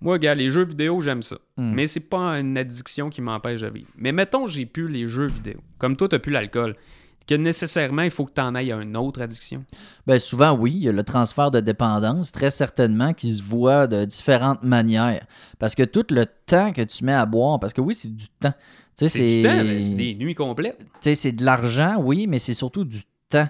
moi, gars, les jeux vidéo, j'aime ça.
Hmm.
Mais c'est pas une addiction qui m'empêche de vivre. Mais mettons, j'ai plus les jeux vidéo. Comme toi, t'as plus l'alcool. Que nécessairement, il faut que t'en ailles à une autre addiction?
Ben souvent, oui, il y a le transfert de dépendance, très certainement, qui se voit de différentes manières. Parce que tout le temps que tu mets à boire, parce que oui, c'est du temps. Tu sais,
C'est du temps, mais c'est des nuits complètes.
tu sais, c'est de l'argent, oui, mais c'est surtout du temps.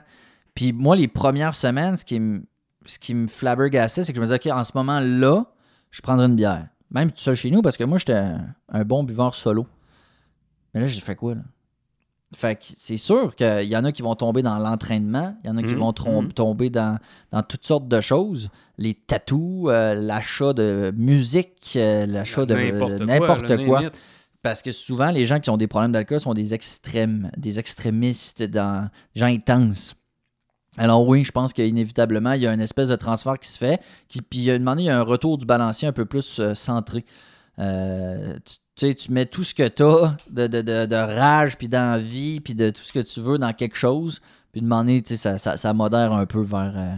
Puis moi, les premières semaines, ce qui me, ce qui me flabbergastait, c'est que je me disais, OK, en ce moment-là, je prendrais une bière. Même tout seul chez nous, parce que moi, j'étais un, un bon buveur solo. Mais là, j'ai fait quoi, là? Fait que c'est sûr qu'il y en a qui vont tomber dans l'entraînement, il y en a qui
Mhm,
vont
mhm.
tomber dans, dans toutes sortes de choses. Les tatous, euh, l'achat de musique, euh, l'achat de
N'importe quoi.
Parce que souvent, les gens qui ont des problèmes d'alcool sont des extrêmes, des extrémistes, dans, des gens intenses. Alors oui, je pense qu'inévitablement, il y a une espèce de transfert qui se fait. Qui, puis il y a un moment donné, il y a un retour du balancier un peu plus euh, centré. Euh, tu, tu sais, tu mets tout ce que tu as de, de, de- de rage, puis d'envie, puis de tout ce que tu veux dans quelque chose. Puis de moment donné, tu sais, ça, ça, ça modère un peu vers, euh,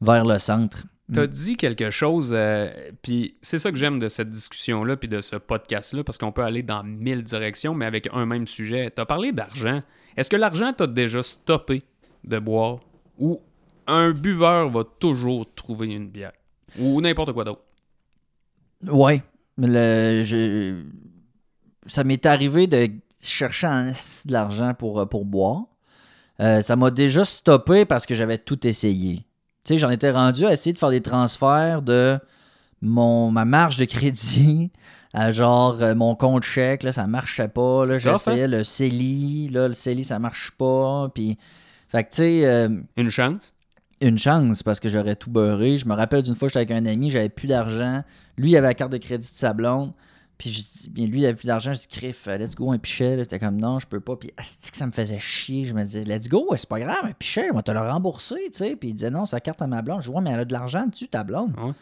vers le centre.
T'as
Mm.
dit quelque chose, euh, puis c'est ça que j'aime de cette discussion-là, puis de ce podcast-là, parce qu'on peut aller dans mille directions, mais avec un même sujet. T'as parlé d'argent. Est-ce que l'argent t'a déjà stoppé de boire, ou un buveur va toujours trouver une bière, ou n'importe quoi d'autre?
Ouais. Le, je- ça m'est arrivé de chercher un de l'argent pour, euh, pour boire. Euh, ça m'a déjà stoppé parce que j'avais tout essayé. Tu sais, j'en étais rendu à essayer de faire des transferts de mon, ma marge de crédit à genre euh, mon compte chèque. Là, ça marchait pas. Là,
tough,
j'essayais le CELI. Là, le CELI, ça marche pas. Puis, fait que tu sais. euh,
Une chance?
Une chance parce que j'aurais tout beurré. Je me rappelle d'une fois, j'étais avec un ami, j'avais plus d'argent. Lui, il avait la carte de crédit de sa blonde. Puis je dis, bien, lui, il avait plus d'argent. Je dis, Criff, let's go, un pichet. là. T'es comme, non, je peux pas. Puis, que ça me faisait chier. Je me disais, let's go, c'est pas grave, un pichet, on va te le rembourser, tu sais. Puis il disait, non, la carte à ma blonde. Je ouais, mais elle a de l'argent dessus, ta blonde.
Ouais.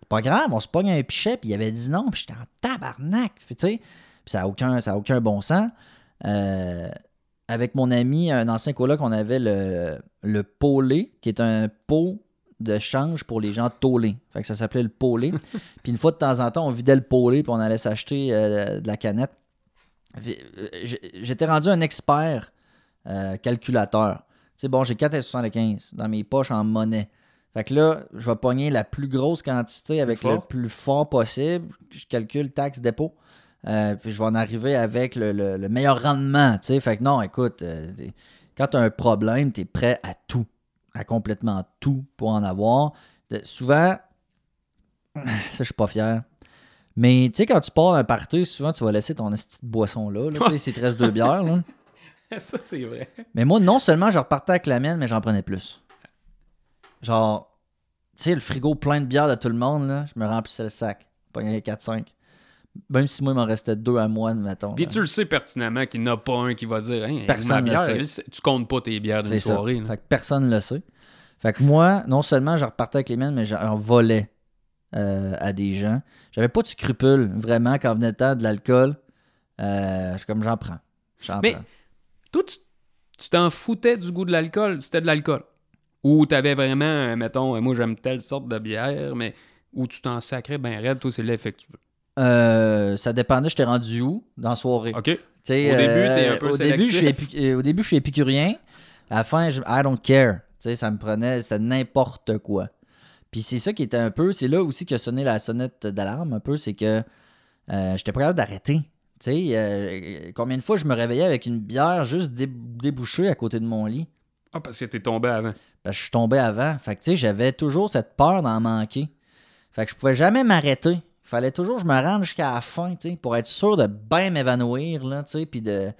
C'est pas grave, on se pogne un pichet. Puis il avait dit non. Puis j'étais en tabarnak. Puis tu sais, puis ça n'a aucun, ça a aucun bon sens. Euh, avec mon ami, un ancien coloc, on avait le, le polé, qui est un pot de change pour les gens tolés. Fait que ça s'appelait le polé. (laughs) puis une fois de temps en temps, on vidait le polé puis on allait s'acheter euh, de la canette. Euh, J'étais rendu un expert euh, calculateur. sais, bon, j'ai 4,75 dans mes poches en monnaie. Fait que là, je vais pogner la plus grosse quantité avec le plus fort possible. Je calcule taxe dépôt. Euh, puis je vais en arriver avec le, le- le meilleur rendement. tu sais. Fait que non, écoute, euh, quand tu as un problème, tu es prêt à tout. À complètement tout pour en avoir. De- souvent, (laughs) ça, je suis pas fier. Mais tu sais, quand tu pars à un party, souvent, tu vas laisser ton petite boisson là. là tu sais, s'il te reste deux bières. Là. (laughs)
ça, c'est vrai.
Mais moi, non seulement je repartais avec la mienne, mais j'en prenais plus. Genre, tu sais, le frigo plein de bières de tout le monde, là, je me remplissais le sac. Pas 4-5. Même si moi, il m'en restait deux à moi, mettons.
Puis tu le sais pertinemment qu'il n'y en a pas un qui va dire
Personne
ma
le
bière,
sait.
elle, c'est- tu comptes pas tes bières d'une soirée. là.
Fait que personne ne le sait. Fait que moi, non seulement je repartais avec les miennes, mais j'en volais euh, à des gens. J'avais pas de scrupules, vraiment, quand venait le temps de l'alcool. Euh, je suis comme j'en prends.
Mais-
prends.
Toi, tu tu t'en foutais du goût de l'alcool, c'était de l'alcool. Ou t'avais vraiment, euh, mettons, euh, moi j'aime telle sorte de bière, mais où tu t'en sacrais ben raide, toi c'est l'effet que tu veux.
Euh, ça dépendait, j'étais rendu où dans la soirée.
OK? Au début, t'es un peu
au début, je suis au début, je suis épicurien. À la fin, je, I don't care. Tu sais, ça me prenait, c'était n'importe quoi. Puis c'est ça qui était un peu, c'est là aussi que sonné la sonnette d'alarme un peu, c'est que euh, j'étais pas capable d'arrêter. Euh, combien de fois je me réveillais avec une bière juste dé- débouchée à côté de mon lit?
Ah, parce que t'es tombé avant.
Parce que je suis tombé avant. Fait que tu sais, j'avais toujours cette peur d'en manquer. Fait que je pouvais jamais m'arrêter. Fallait toujours que je me rende jusqu'à la fin, pour être sûr de bien m'évanouir, là, de,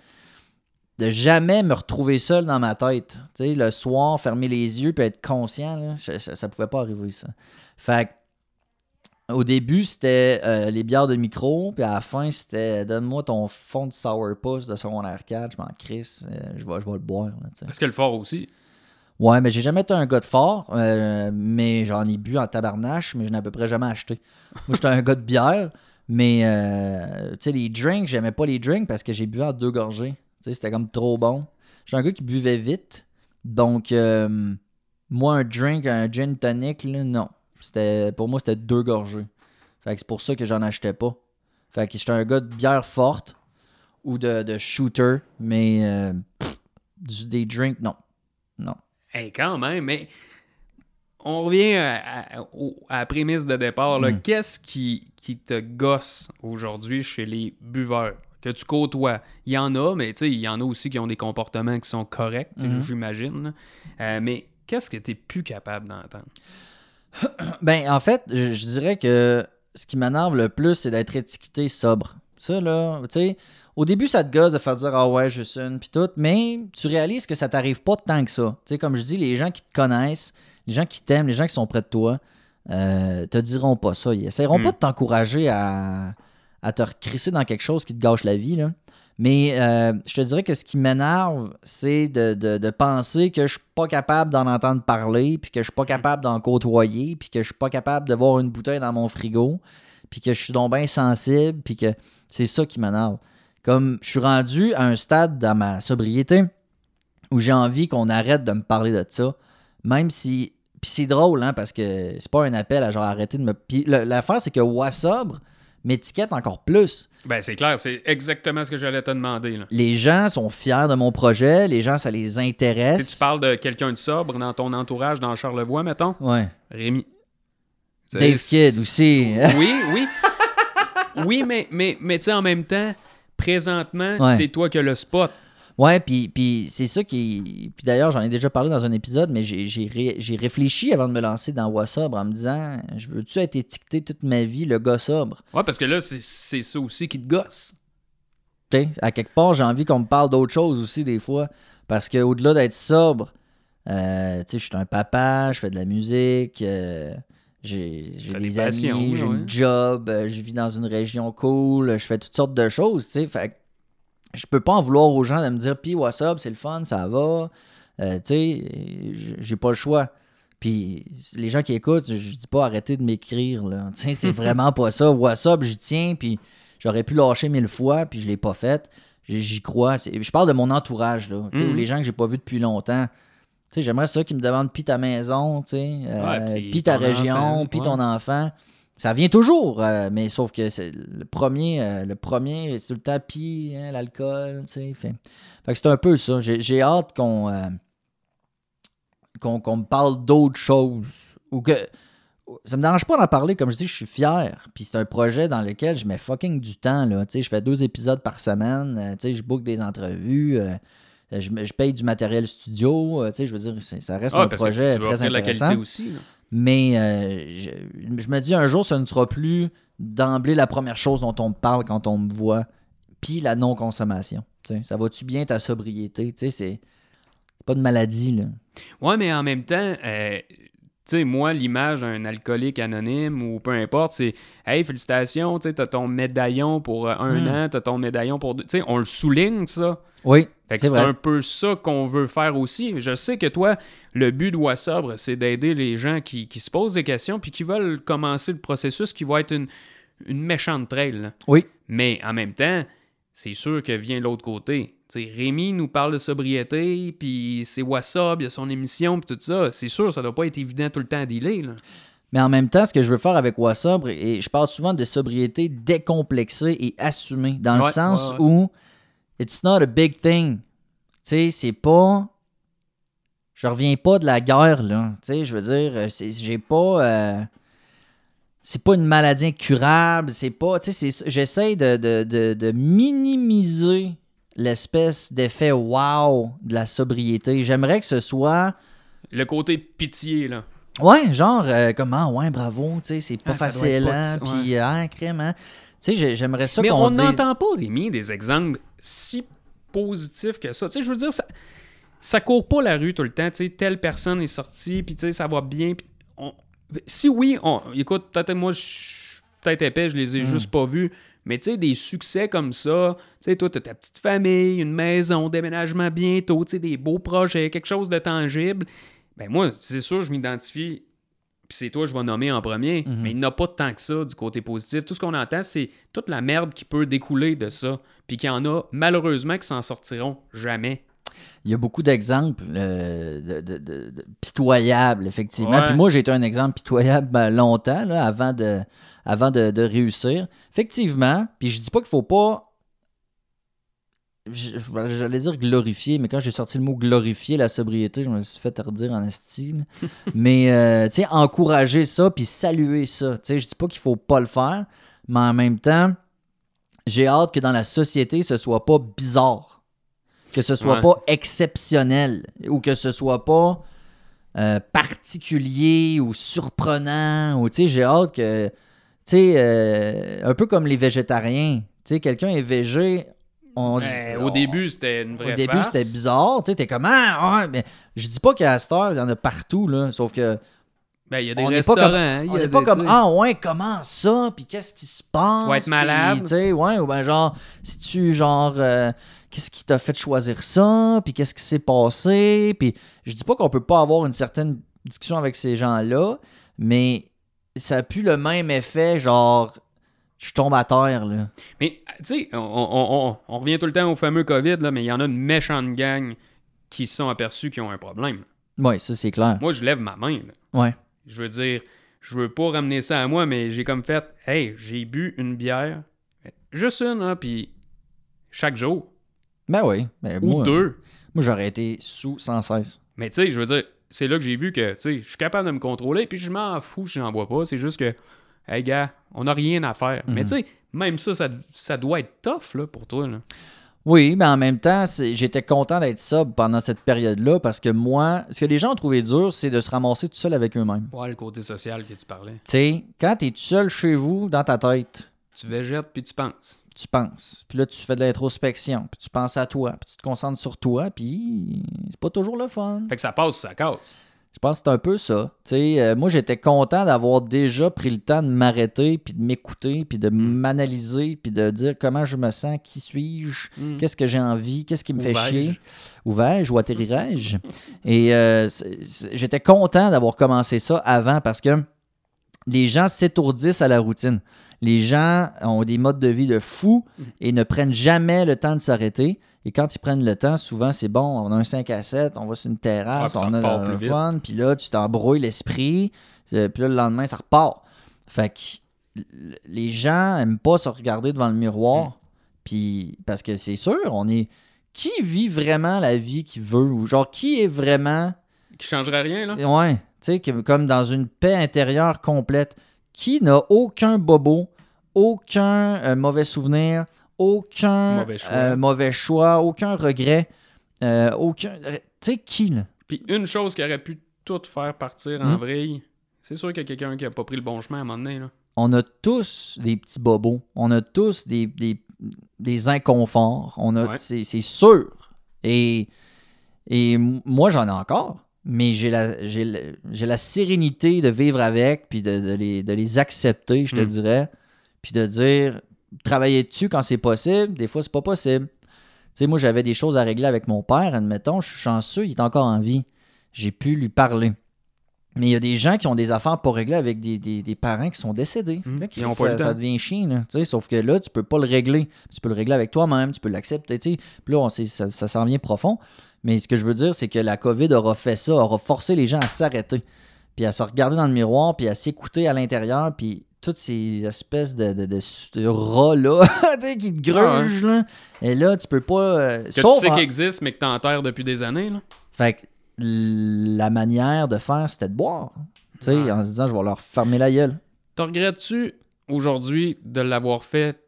de jamais me retrouver seul dans ma tête. Le soir, fermer les yeux puis être conscient, là, je- ça pouvait pas arriver, ça. Fait au début, c'était euh, les bières de micro, puis à la fin, c'était donne-moi ton fond de sourpuss de secondaire 4, je m'en crisse, euh, je, vais, le boire, là.
Parce que le fort aussi.
Ouais, mais j'ai jamais été un gars de fort, euh, mais j'en ai bu en tabarnache, mais je n'ai à peu près jamais acheté. Moi, j'étais un (laughs) gars de bière, mais euh, tu sais, les drinks, j'aimais pas les drinks parce que j'ai bu en deux gorgées. Tu sais, c'était comme trop bon. J'étais un gars qui buvait vite, donc euh, moi, un drink, un gin tonic, là, non. C'était, pour moi, c'était deux gorgées. Fait que c'est pour ça que j'en achetais pas. Fait que j'étais un gars de bière forte ou de, de shooter, mais euh, des drinks, non. Non.
Hey, quand même, mais on revient à, à- la prémisse de départ.
Mm.
Qu'est-ce qui, qui te gosse aujourd'hui chez les buveurs? Que tu côtoies? Il y en a, mais tu sais, il y en a aussi qui ont des comportements qui sont corrects,
Mhm.
j'imagine. Euh, mais qu'est-ce que tu plus capable d'entendre? (clears throat)
Ben, en fait, je, je dirais que ce qui m'énerve le plus, c'est d'être étiqueté sobre. Ça, là, tu sais, au début, ça te gosse de faire dire Ah ouais, je suis une, puis tout, mais tu réalises que ça t'arrive pas tant que ça. Tu sais, comme je dis, les gens qui te connaissent, les gens qui t'aiment, les gens qui sont près de toi, euh, te diront pas ça. Ils essaieront
Hmm.
pas de t'encourager à, à te recrisser dans quelque chose qui te gâche la vie, là. Mais euh, je te dirais que ce qui m'énerve, c'est de, de- de penser que je suis pas capable d'en entendre parler, puis que je suis pas capable d'en côtoyer, puis que je suis pas capable de voir une bouteille dans mon frigo, puis que je suis donc bien sensible, puis que c'est ça qui m'énerve. Comme je suis rendu à un stade dans ma sobriété où j'ai envie qu'on arrête de me parler de ça, même si. Puis c'est drôle, hein, parce que c'est pas un appel à genre arrêter de me. Puis l'affaire, c'est que Wassobre m'étiquette encore plus.
Ben, c'est clair, c'est exactement ce que j'allais te demander. Là.
Les gens sont fiers de mon projet, les gens, ça les intéresse.
tu parles de quelqu'un de sobre dans ton entourage, dans Charlevoix, mettons.
Ouais.
Rémi.
Dave Kidd aussi.
Oui, oui. (laughs) oui, mais, mais, mais tu sais, en même temps, présentement,
Ouais.
c'est toi qui as le spot.
Ouais, puis, puis c'est ça qui. Puis d'ailleurs, j'en ai déjà parlé dans un épisode, mais j'ai, j'ai, ré- j'ai réfléchi avant de me lancer dans Wassobre en me disant Je veux-tu être étiqueté toute ma vie, le gars sobre?
Ouais, parce que là, c'est- c'est ça aussi qui te gosse.
Tu sais, à quelque part, j'ai envie qu'on me parle d'autre chose aussi des fois. Parce qu'au-delà d'être sobre, euh, tu sais, je suis un papa, je fais de la musique, euh, j'ai, des,
des
amis, j'ai
ouais.
une job, euh, je vis dans une région cool, je fais toutes sortes de choses, tu sais. Fait je peux pas en vouloir aux gens de me dire, puis what's up, c'est le fun, ça va. Euh, tu sais, j'ai- pas le choix. Puis les gens qui écoutent, je dis pas arrêtez de m'écrire, là. (laughs) Tu sais, c'est (laughs) vraiment pas ça. What's up, j'y tiens, puis j'aurais pu lâcher mille fois, puis je l'ai pas fait. J'y crois. Je parle de mon entourage, là. Ou les gens que j'ai pas vus depuis longtemps. Sais, j'aimerais ça qu'ils me demandent puis ta maison, tu sais, euh,
Ouais, puis
ta région, puis
ouais.
ton enfant. Ça vient toujours, euh, mais sauf que c'est le premier, euh, le premier, c'est tout le temps puis hein, l'alcool, tu sais. Fait, fait que c'est un peu ça. J'ai hâte qu'on qu'on me parle d'autres choses. Ou que. Ça me dérange pas d'en parler, comme je dis, je suis fier. Puis c'est un projet dans lequel je mets fucking du temps. Là. Tu sais, je fais deux épisodes par semaine. tu sais, je book des entrevues. Euh, je, je paye du matériel studio. euh, tu sais, je veux dire, ça reste
Ah,
un
parce que
projet
tu veux
très
de la
intéressant.
qualité aussi. là.
Mais euh, je, je me dis un jour, ce ne sera plus d'emblée la première chose dont on me parle quand on me voit, puis la non-consommation. Ça va-tu bien ta sobriété? Tu sais, c'est pas de maladie, là.
Ouais, mais en même temps, euh, tu sais, moi, l'image d'un alcoolique anonyme ou peu importe, c'est Hey, félicitations, tu sais, t'as ton médaillon pour euh, un
Mm.
an, t'as ton médaillon pour deux. Tu sais, on le souligne, ça.
Oui,
Fait que
c'est
un peu ça qu'on veut faire aussi. Je sais que toi, le but de Wassobre, c'est d'aider les gens qui, qui se posent des questions puis qui veulent commencer le processus qui va être une, une méchante trail. là.
Oui,
Mais en même temps, c'est sûr que vient l'autre côté. Rémi nous parle de sobriété, puis c'est Wassob, il y a son émission, puis tout ça. C'est sûr, ça doit pas être évident tout le temps à dealer. Là.
mais en même temps, ce que je veux faire avec Wassobre, et je parle souvent de sobriété décomplexée et assumée, dans le sens
ouais, ouais.
où it's not a big thing. Tu sais, c'est pas. Je reviens pas de la guerre, là. Tu sais, je veux dire, euh, j'ai pas. euh, C'est pas une maladie incurable, c'est pas. Tu sais, c'est- j'essaie de, de, de, de minimiser l'espèce d'effet wow de la sobriété. J'aimerais que ce soit.
Le côté pitié, là.
Ouais, genre, euh, comment, ouais, bravo, tu sais, c'est pas
Ah,
facile, hein,
ouais.
puis, hein, crème, hein. Tu sais, j'ai- j'aimerais ça
Mais on n'entend pas, Rémi, des exemples si positifs que ça. Tu sais, je veux dire, ça, ça court pas la rue tout le temps. Tu sais, telle personne est sortie, puis tu sais, ça va bien. puis on- Si oui, on... écoute, peut-être moi, je suis peut-être épais, je les ai
Mm.
juste pas vus. Mais tu sais, des succès comme ça, tu sais, toi, t'as ta petite famille, une maison, déménagement bientôt, tu sais, des beaux projets, quelque chose de tangible. Ben moi, c'est sûr, je m'identifie puis c'est toi, je vais nommer en premier,
Mhm.
mais il n'y en a pas tant que ça du côté positif. Tout ce qu'on entend, c'est toute la merde qui peut découler de ça, puis qu'il y en a malheureusement qui s'en sortiront jamais.
Il y a beaucoup d'exemples euh, de, de- de- de pitoyables, effectivement.
Ouais.
Puis moi, j'ai été un exemple pitoyable ben, longtemps, là, avant, de, avant de, réussir. Effectivement, puis je dis pas qu'il faut pas... je- J'allais dire glorifier, mais quand j'ai sorti le mot glorifier la sobriété, je me suis fait redire en style. (laughs) mais, euh, tu sais, encourager ça, puis saluer ça. Tu sais, je dis pas qu'il faut pas le faire, mais en même temps, j'ai hâte que dans la société, ce soit pas bizarre. Que ce soit
Ouais.
pas exceptionnel ou que ce soit pas euh, particulier ou surprenant. Ou tu sais, j'ai hâte que. Tu sais, euh, un peu comme les végétariens. Tu sais, quelqu'un est végé. On,
Ben,
on-
au début, c'était une vraie
au début, c'était bizarre. Tu sais, t'es comme, ah, ouais, mais je dis pas qu'à cette heure, il y en a partout, là. Sauf que
Ben, il y a des
on pas
restaurants.
comme,
y
on n'est pas
des-
comme ah ouais comment ça puis qu'est-ce qui se passe
Tu vas être malade.
tu sais ouais ou ben genre si tu genre euh, qu'est-ce qui t'a fait choisir ça puis qu'est-ce qui s'est passé puis je dis pas qu'on peut pas avoir une certaine discussion avec ces gens-là mais ça a plus le même effet genre je tombe à terre là
Mais, tu sais, on, on- on- on revient tout le temps au fameux COVID, là, mais il y en a une méchante gang qui se sont aperçus qu'ils ont un problème.
ouais ça c'est clair
Moi, je lève ma main. là.
ouais
Je veux dire, je veux pas ramener ça à moi, mais j'ai comme fait, hey, j'ai bu une bière, juste une, hein, puis chaque jour,
ben oui ben,
ou
moi,
deux.
moi j'aurais été sous sans cesse
Mais tu sais, je veux dire, c'est là que j'ai vu que, tu sais, je suis capable de me contrôler, puis je m'en fous si j'en bois pas. C'est juste que, hey, gars, on n'a rien à faire. Mais
Mhm.
tu sais, même ça, ça, ça doit être tough, là, pour toi, là.
Oui, mais en même temps, j'étais content d'être sobre pendant cette période-là parce que moi, ce que les gens ont trouvé dur, c'est de se ramasser tout seul avec eux-mêmes.
Ouais, le côté social que tu parlais.
Tu sais, quand t'es tout seul chez vous, dans ta tête,
Tu végètes, puis tu penses.
Tu penses. Puis là, tu fais de l'introspection, puis tu penses à toi, puis tu te concentres sur toi, puis c'est pas toujours le fun.
Fait que ça passe ou ça casse?
Je pense que c'est un peu ça. Euh, moi, j'étais content d'avoir déjà pris le temps de m'arrêter, puis de m'écouter, puis de m'analyser, puis de dire comment je me sens, qui suis-je,
Hmm.
Qu'est-ce que j'ai envie? Qu'est-ce qui me fait chier? Où vais-je? Où atterrirai-je? Et euh, j'étais content d'avoir commencé ça avant parce que les gens s'étourdissent à la routine. Les gens ont des modes de vie de fou et ne prennent jamais le temps de s'arrêter. Et quand ils prennent le temps, souvent, c'est bon, on a un 5 à 7, on va sur une terrasse,
Ah,
on a un fun, puis là, tu t'embrouilles l'esprit, euh, puis là, le lendemain, ça repart. Fait que les gens aiment pas se regarder devant le miroir.
Mm.
Puis, parce que c'est sûr, on est. Qui vit vraiment la vie qu'il veut? Ou genre, qui est vraiment
Qui changerait rien, là?
Ouais, tu sais, comme dans une paix intérieure complète. Qui n'a aucun bobo, aucun euh, mauvais souvenir, aucun
Mauvais choix.
euh, mauvais choix, aucun regret, euh, aucun. Tu sais, qui, là?
Puis une chose qui aurait pu tout faire partir en
Hmm?
vrille, c'est sûr qu'il y a quelqu'un qui a pas pris le bon chemin à un moment donné, là.
On a tous des petits bobos. On a tous des, des, des inconforts. On a,
Ouais.
c'est, sûr. Et, et moi, j'en ai encore. Mais j'ai la, j'ai, le- j'ai la sérénité de vivre avec, puis de, de les, de les accepter, je te
Mm.
dirais. Puis de dire, travailler dessus quand c'est possible? Des fois, c'est pas possible. Tu sais, moi, j'avais des choses à régler avec mon père, admettons. Je suis chanceux, il est encore en vie. J'ai pu lui parler. Mais il y a des gens qui ont des affaires pour régler avec des, des- des parents qui sont décédés.
Mm.
Là,
ont
ça devient chien. Là, sauf que là, tu peux pas le régler. Tu peux le régler avec toi-même, tu peux l'accepter. Puis là, on sait- ça, ça s'en vient profond. Mais ce que je veux dire, c'est que la COVID aura fait ça, aura forcé les gens à s'arrêter, puis à se regarder dans le miroir, puis à s'écouter à l'intérieur, puis toutes ces espèces de, de, de, de rats-là (laughs) tu sais, qui te grugent. là. Et là, tu peux pas. euh,
Que
sauf
tu sais
en-
qu'il existe, mais que t'enterres depuis des années, là.
fait que la manière de faire, c'était de boire. Tu sais, en se disant, je vais leur fermer la gueule.
Te regrettes-tu aujourd'hui de l'avoir fait,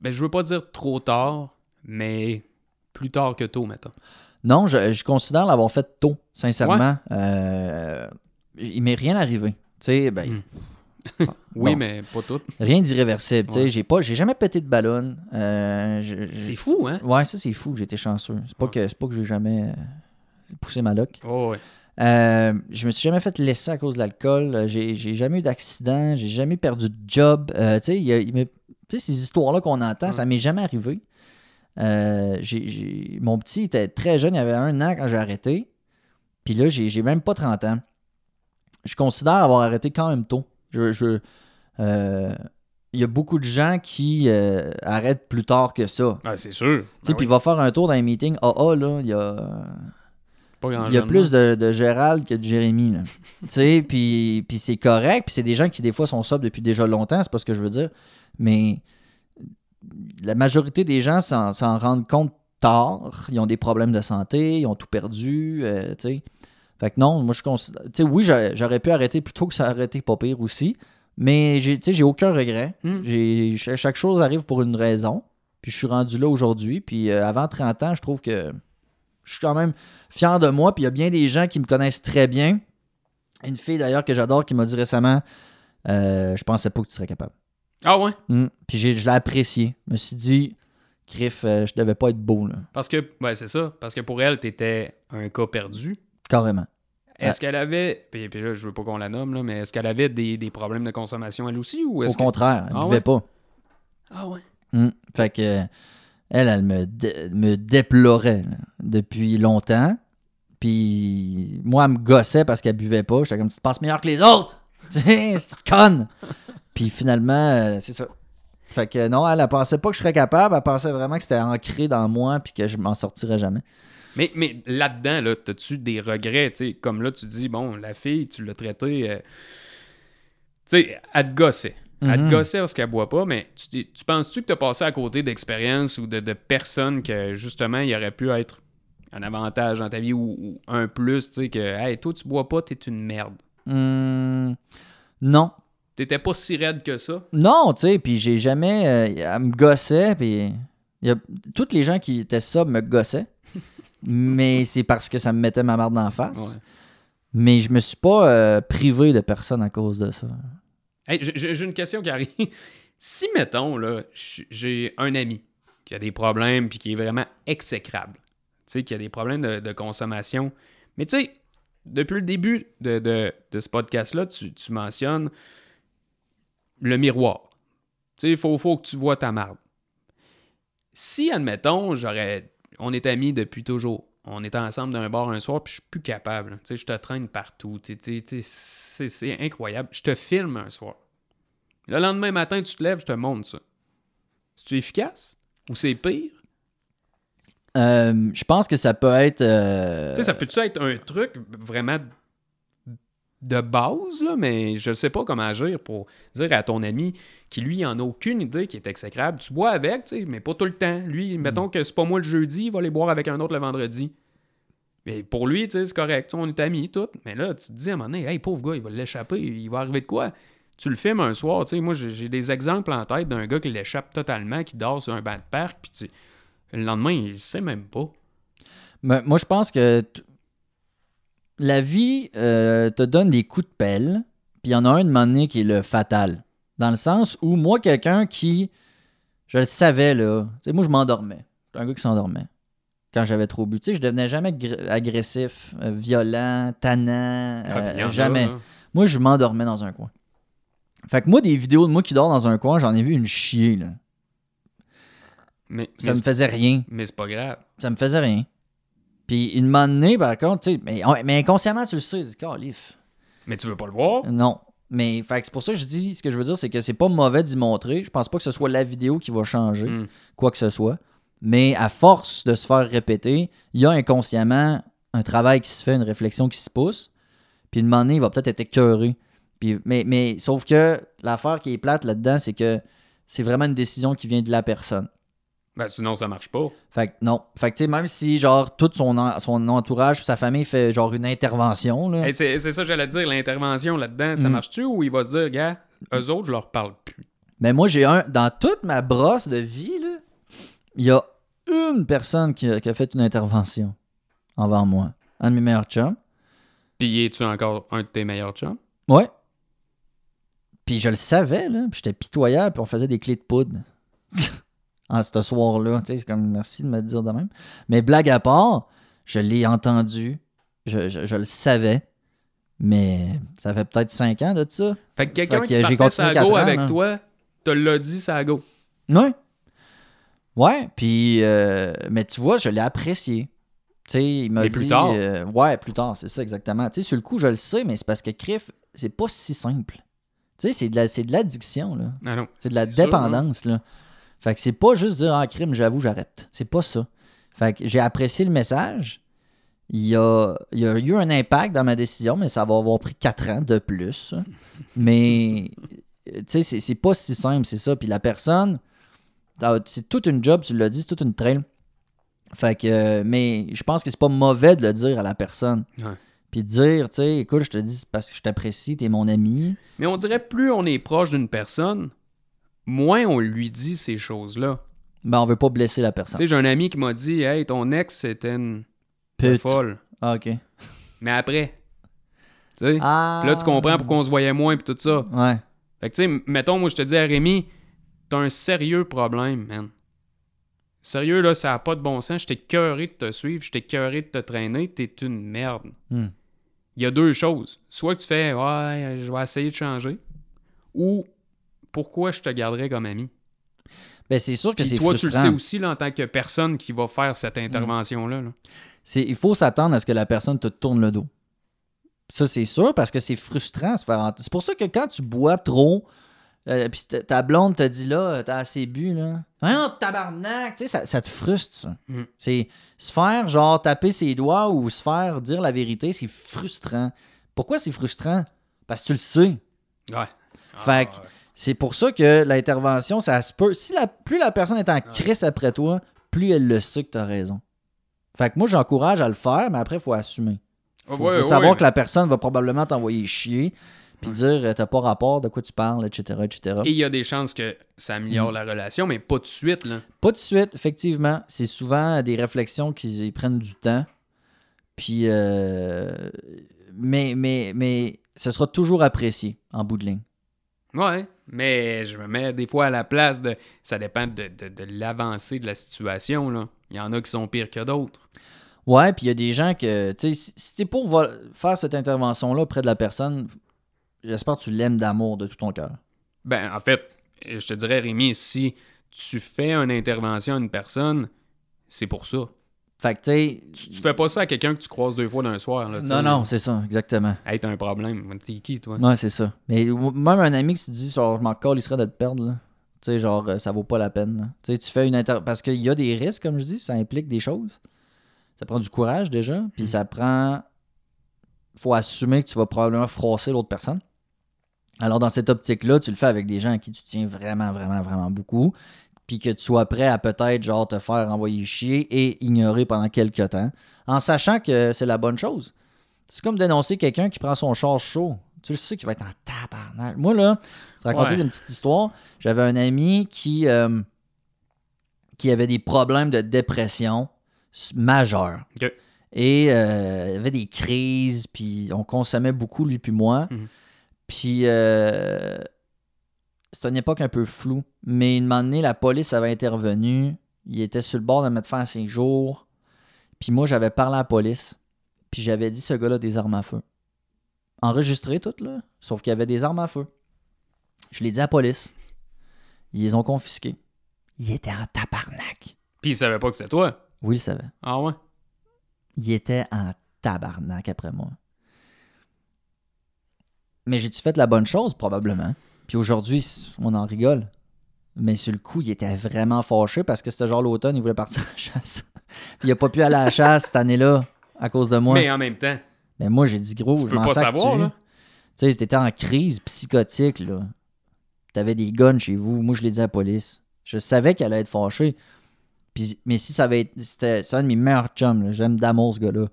ben je veux pas dire trop tard, mais plus tard que tôt, mettons.
Non, je, je considère l'avoir fait tôt, sincèrement. Euh, il m'est rien arrivé. Tu sais, ben,
Mm. (laughs) Oui,
Bon.
mais pas tout.
rien d'irréversible.
Ouais.
j'ai pas, j'ai jamais pété de ballon. Euh,
C'est fou, hein?
Ouais, ça c'est fou. J'ai été chanceux. C'est pas
Ouais.
que, c'est pas que j'ai jamais euh, poussé ma loque.
Oh, ouais.
Euh, je me suis jamais fait laisser à cause de l'alcool. J'ai, j'ai jamais eu d'accident. J'ai jamais perdu de job. Euh, tu sais, ces histoires-là qu'on entend,
Ouais.
ça m'est jamais arrivé. Euh, mon petit était très jeune, il avait un an quand j'ai arrêté. Puis là, j'ai, même pas 30 ans. Je considère avoir arrêté quand même tôt. Je, je- euh, il y a beaucoup de gens qui euh, arrêtent plus tard que ça.
Ah, c'est sûr. Ben
puis il va faire un tour dans les meetings AA, là, il y a...
Pas grand
Il y a plus de, de Gérald que de Jérémy. là. (laughs) tu sais, puis, puis c'est correct. Puis c'est des gens qui, des fois, sont sobres depuis déjà longtemps. C'est pas ce que je veux dire. Mais la majorité des gens s'en, rendent compte tard. Ils ont des problèmes de santé. Ils ont tout perdu. euh, tu sais. Fait que non, moi, je considère. Tu sais, oui, j'a- j'aurais pu arrêter plutôt que ça été pas pire aussi. Mais j'ai, aucun regret.
Hmm.
Chaque chose arrive pour une raison. Puis je suis rendu là aujourd'hui. Puis euh, avant 30 ans, je trouve que je suis quand même fier de moi. Puis il y a bien des gens qui me connaissent très bien. Une fille d'ailleurs que j'adore qui m'a dit récemment euh, Je pensais pas que tu serais capable.
Ah ouais?
Hmm. Puis je l'ai apprécié. Je me suis dit Griff, euh, je devais pas être beau, là.
Parce que, ouais, c'est ça. Parce que pour elle, t'étais un cas perdu.
Carrément.
Est-ce qu'elle avait, puis, puis là, je veux pas qu'on la nomme, là, mais est-ce qu'elle avait des, des problèmes de consommation elle aussi? Ou
Au
que...
contraire, elle
Ah
ne buvait
ouais?
pas.
Ah ouais?
Hmm. Fait que elle, elle me, dé- me déplorait là, depuis longtemps. Puis moi, elle me gossait parce qu'elle buvait pas. J'étais comme tu te passes meilleur que les autres. (laughs) C'est conne. Puis finalement, euh, c'est ça. Fait que non, elle, elle pensait pas que je serais capable. Elle pensait vraiment que c'était ancré dans moi puis que je m'en sortirais jamais.
Mais, mais là-dedans, là, t'as-tu des regrets? tu sais, Comme là, tu dis, bon, la fille, tu l'as traitée. euh, Tu sais, elle te gossait. Elle
Mhm.
te gossait parce qu'elle boit pas, mais tu, tu penses-tu que t'as passé à côté d'expériences ou de, de personnes que, justement, il aurait pu être un avantage dans ta vie ou, ou un plus, tu sais, que, hey, toi, tu bois pas, t'es une merde?
Hmm, non.
T'étais pas si raide que ça?
Non, tu sais, puis j'ai jamais. euh, elle me gossait, puis. il Y a, toutes les gens qui étaient ça me gossaient. (laughs) mais c'est parce que ça me mettait ma marde d'en face.
Ouais.
Mais je me suis pas euh, privé de personne à cause de ça.
Hey, j'ai- une question qui arrive. (laughs) Si, mettons, là, j'ai un ami qui a des problèmes puis qui est vraiment exécrable, tu sais, qui a des problèmes de, de consommation, mais tu sais, depuis le début de, de- de ce podcast-là, tu, tu mentionnes le miroir. Tu sais, il faut, faut que tu vois ta marde. Si, admettons, j'aurais... On est amis depuis toujours. On était ensemble d'un bar un soir, puis je suis plus capable. Tu sais, je te traîne partout. Tu sais, c'est incroyable. Je te filme un soir. Le lendemain matin, tu te lèves, je te montre ça. C'est-tu efficace? Ou c'est pire?
Euh, je pense que ça peut être. euh,
Tu sais, ça peut-tu être un truc vraiment de base, là, mais je ne sais pas comment agir pour dire à ton ami qui, lui, en a aucune idée qui est exécrable. Tu bois avec, tu sais, mais pas tout le temps. Lui, mettons que c'est pas moi le jeudi, il va les boire avec un autre le vendredi. Mais pour lui, tu sais, c'est correct. On est amis, tout. Mais là, tu te dis à un moment donné, hey, pauvre gars, il va l'échapper. Il va arriver de quoi? Tu le filmes un soir, tu sais. Moi, j'ai des exemples en tête d'un gars qui l'échappe totalement, qui dort sur un banc de parc, puis tu- le lendemain, il sait même pas.
Mais moi, je pense que la vie euh, te donne des coups de pelle, puis il y en a un de moment donné qui est le fatal. Dans le sens où moi, quelqu'un qui. Je le savais, là. Tu sais, moi, je m'endormais. J'étais un gars qui s'endormait. Quand j'avais trop bu. Tu sais, je devenais jamais gr- agressif, euh, violent, tannant.
Ah,
euh,
puis il y en a,
jamais.
là.
Moi, je m'endormais dans un coin. Fait que moi, des vidéos de moi qui dort dans un coin, j'en ai vu une chier, là.
Mais,
Ça
mais,
me faisait rien.
mais c'est pas grave.
Ça me faisait rien. Puis une moment donné, par contre, tu sais, mais, mais inconsciemment, tu le sais, tu dis, Calif.
Mais tu veux pas le voir?
Non. Mais c'est pour ça que je dis, ce que je veux dire, c'est que c'est pas mauvais d'y montrer. Je pense pas que ce soit la vidéo qui va changer,
Hmm.
quoi que ce soit. Mais à force de se faire répéter, il y a inconsciemment un travail qui se fait, une réflexion qui se pousse. Puis une moment donné, il va peut-être être écœuré. Puis, mais, mais sauf que l'affaire qui est plate là-dedans, c'est que c'est vraiment une décision qui vient de la personne.
Ben, sinon, ça marche pas.
Fait que non. Fait que tu sais, même si genre tout son, en- son entourage, sa famille fait genre une intervention, là.
Hey, c'est ça que j'allais dire, l'intervention là-dedans, ça
Mm.
marche-tu ou il va se dire, gars, eux autres, je leur parle plus?
Mais moi, j'ai un. Dans toute ma brosse de vie, là, il y a une personne qui a, qui a fait une intervention envers moi. Un de mes meilleurs chums.
Puis es-tu encore un de tes meilleurs chums?
Ouais. Puis je le savais, là. Puis j'étais pitoyable, puis on faisait des clés de poudre. (laughs) en ce soir-là. Tu sais, c'est comme merci de me le dire de même. Mais blague à part, je l'ai entendu. Je, je- je le savais. Mais ça fait peut-être cinq ans de ça.
Fait que quelqu'un qui
j'ai
partait sa go
ans,
avec
là.
toi, te l'a dit sa go.
Ouais. Ouais, puis euh, mais tu vois, je l'ai apprécié. Tu sais, il m'a dit
plus tard.
euh, ouais, plus tard, c'est ça exactement. Tu sais, sur le coup, je le sais, mais c'est parce que Criff, c'est pas si simple. Tu sais, c'est de la c'est de l'addiction là.
Ah non.
C'est de la
sûr,
dépendance là. Fait que c'est pas juste dire ah crime, j'avoue, j'arrête. C'est pas ça. Fait que j'ai apprécié le message. Il y, a, il y a eu un impact dans ma décision, mais ça va avoir pris quatre ans de plus. Mais tu sais, c'est- c'est pas si simple, c'est ça. Puis la personne, t'as- c'est toute une job, tu l'as dit, c'est toute une trail. Fait que, mais je pense que c'est pas mauvais de le dire à la personne.
Ouais.
Puis de dire, tu sais, écoute, je te dis, c'est parce que je t'apprécie, t'es mon ami.
Mais on dirait plus on est proche d'une personne, moins on lui dit ces choses-là.
Ben, on veut pas blesser la
Tu
personne.
sais, j'ai un ami qui m'a dit Hey, ton ex, c'était une
Pute.
folle.
Ah, ok.
Mais après. Tu sais?
Ah.
Là, tu comprends pourquoi on se voyait moins, puis tout ça.
Ouais.
Fait que, tu sais, mettons, moi, je te dis à Rémi, t'as un sérieux problème, man. Sérieux, là, ça a pas de bon sens. J'étais cœuré de te suivre, j'étais cœuré de te traîner, t'es une merde.
Hmm.
Il y a deux choses. Soit que tu fais, ouais, je vais essayer de changer, ou pourquoi je te garderais comme ami?
Ben, c'est sûr que c'est
toi, tu le
frustrant.
sais aussi, là, en tant que personne qui va faire cette intervention-là. là.
C'est- il faut s'attendre à ce que la personne te tourne le dos. Ça, c'est sûr, parce que c'est frustrant se faire. C'est pour ça que quand tu bois trop, euh, puis ta- blonde te dit là, t'as assez bu, là. Hein, tabarnak! Tu sais, ça, ça te frustre, ça.
Mm.
C'est se faire, genre, taper ses doigts ou se faire dire la vérité, c'est frustrant. Pourquoi c'est frustrant? Parce que tu le sais.
Ouais.
Fait que
Ah, ouais.
C'est pour ça que l'intervention, ça se peut. Si la, plus la personne est en crise après toi, plus elle le sait que tu as raison. Fait que moi, j'encourage à le faire, mais après, il faut assumer. Faut,
Ouais,
faut savoir que la personne va probablement t'envoyer chier, puis dire euh, t'as pas rapport, de quoi tu parles, etc. etc.
Et il y a des chances que ça améliore
Mm.
la relation, mais pas tout de suite. Là.
Pas de suite, effectivement. C'est souvent des réflexions qui prennent du temps. Puis, euh, mais, mais, mais ce sera toujours apprécié en bout de ligne.
Ouais, mais je me mets des fois à la place de. Ça dépend de, de- de l'avancée de la situation. Là. Il y en a qui sont pires que d'autres.
Ouais, puis il y a des gens que, tu sais, si, t'es pour faire cette intervention-là auprès de la personne, j'espère que tu l'aimes d'amour de tout ton cœur.
Ben, en fait, je te dirais, Rémi, si tu fais une intervention à une personne, c'est pour ça.
Fait que, tu sais.
Tu, tu fais pas ça à quelqu'un que tu croises deux fois d'un soir. Là,
Non, non, c'est ça, exactement.
Hey, t'as un problème. T'es qui, toi?
Ouais, c'est ça. Mais même un ami qui se dit, genre, je m'en colle, il serait de te perdre, là. Tu sais, genre, euh, ça vaut pas la peine. Tu sais, tu fais une inter... Parce qu'il y a des risques, comme je dis, ça implique des choses. Ça prend du courage déjà, puis
Mhm.
ça prend. faut assumer que tu vas probablement froisser l'autre personne. Alors, dans cette optique-là, tu le fais avec des gens à qui tu tiens vraiment, vraiment, vraiment beaucoup. Puis que tu sois prêt à peut-être genre te faire envoyer chier et ignorer pendant quelques temps, en sachant que c'est la bonne chose. C'est comme dénoncer quelqu'un qui prend son char chaud. Tu le sais qu'il va être en tabarnak. Moi, là, je te raconter
Ouais.
une petite histoire. J'avais un ami qui, euh, qui avait des problèmes de dépression majeurs. Et euh, il avait des crises, puis on consommait beaucoup, lui puis moi.
Mhm.
Puis euh, c'était une époque un peu floue. Mais une moment donné, la police avait intervenu. Il était sur le bord de mettre fin à ses jours. Puis moi, j'avais parlé à la police. Puis j'avais dit ce gars-là des armes à feu. Enregistré tout, là. Sauf qu'il y avait des armes à feu. Je l'ai dit à la police. Ils les ont confisqués. Il était en tabarnak.
Puis il savait pas que c'était toi?
Oui, il savait.
Ah ouais?
Il était en tabarnak après moi. Mais j'ai-tu fait la bonne chose? Probablement. Puis aujourd'hui, on en rigole. Mais sur le coup, il était vraiment fâché parce que c'était genre l'automne, il voulait partir à la chasse. Puis il a pas pu aller à la chasse cette année-là à cause de moi.
Mais en même temps,
Mais moi, j'ai dit gros,
tu
je m'en
pas
sac. Tu sais, t'étais en crise psychotique, là. T'avais des guns chez vous. Moi, je l'ai dit à la police. Je savais qu'elle allait être fâchée. Puis, mais si ça avait été. C'était, c'est un de mes meilleurs chums. J'aime d'amour, ce gars-là.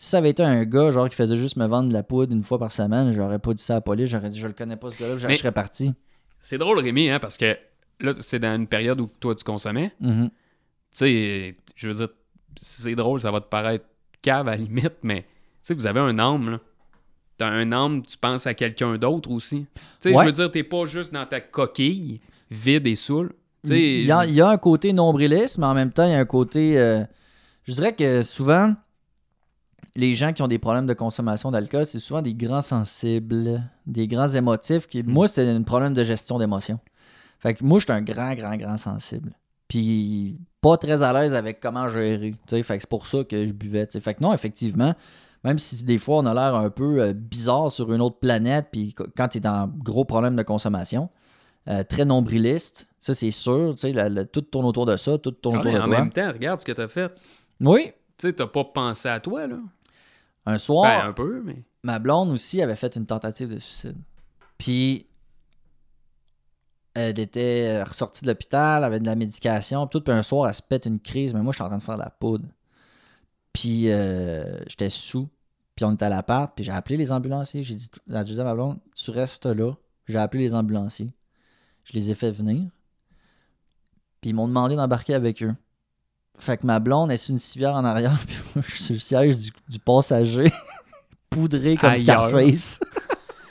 Si ça avait été un gars, genre, qui faisait juste me vendre de la poudre une fois par semaine, j'aurais pas dit ça à la police. J'aurais dit, je le connais pas, ce gars-là. Je serais parti.
C'est drôle, Rémi, hein, parce que là, c'est dans une période où toi, tu consommais.
Mhm.
Tu sais, je veux dire, c'est drôle, ça va te paraître cave à la limite, mais tu sais, vous avez un âme, là. T'as un âme, tu penses à quelqu'un d'autre aussi. Tu sais,
Ouais.
je veux dire, t'es pas juste dans ta coquille, vide et sais,
Il y, a, il y a un côté nombriliste, mais en même temps, il y a un côté. euh, je dirais que souvent, les gens qui ont des problèmes de consommation d'alcool, c'est souvent des grands sensibles, des grands émotifs. Qui,
Mm.
Moi, c'était un problème de gestion d'émotions. Fait que moi, je suis un grand, grand, grand sensible. Puis pas très à l'aise avec comment gérer. tu. Fait que c'est pour ça que je buvais. tu. Fait que non, effectivement, même si des fois on a l'air un peu euh, bizarre sur une autre planète, puis qu- quand tu es dans gros problème de consommation, euh, très nombriliste, ça c'est sûr, tu la- la- tout tourne autour de ça, tout tourne
Ah
autour de
en
toi.
même temps, regarde ce que t'as fait.
Oui,
Tu sais, t'as pas pensé à toi, là.
un soir,
Ben, un peu, mais.
ma blonde aussi avait fait une tentative de suicide. Puis elle était ressortie de l'hôpital, avait de la médication, puis tout, puis un soir, elle se pète une crise, mais moi, j'étais en train de faire de la poudre. Puis euh, j'étais sous, puis on était à l'appart, puis j'ai appelé les ambulanciers. J'ai dit, la deuxième à ma blonde, tu restes là. J'ai appelé les ambulanciers. Je les ai fait venir. Puis ils m'ont demandé d'embarquer avec eux. Fait que ma blonde est sur une civière en arrière, (laughs) puis moi, je suis le siège du, du passager, (laughs) poudré comme
Ailleurs.
Scarface.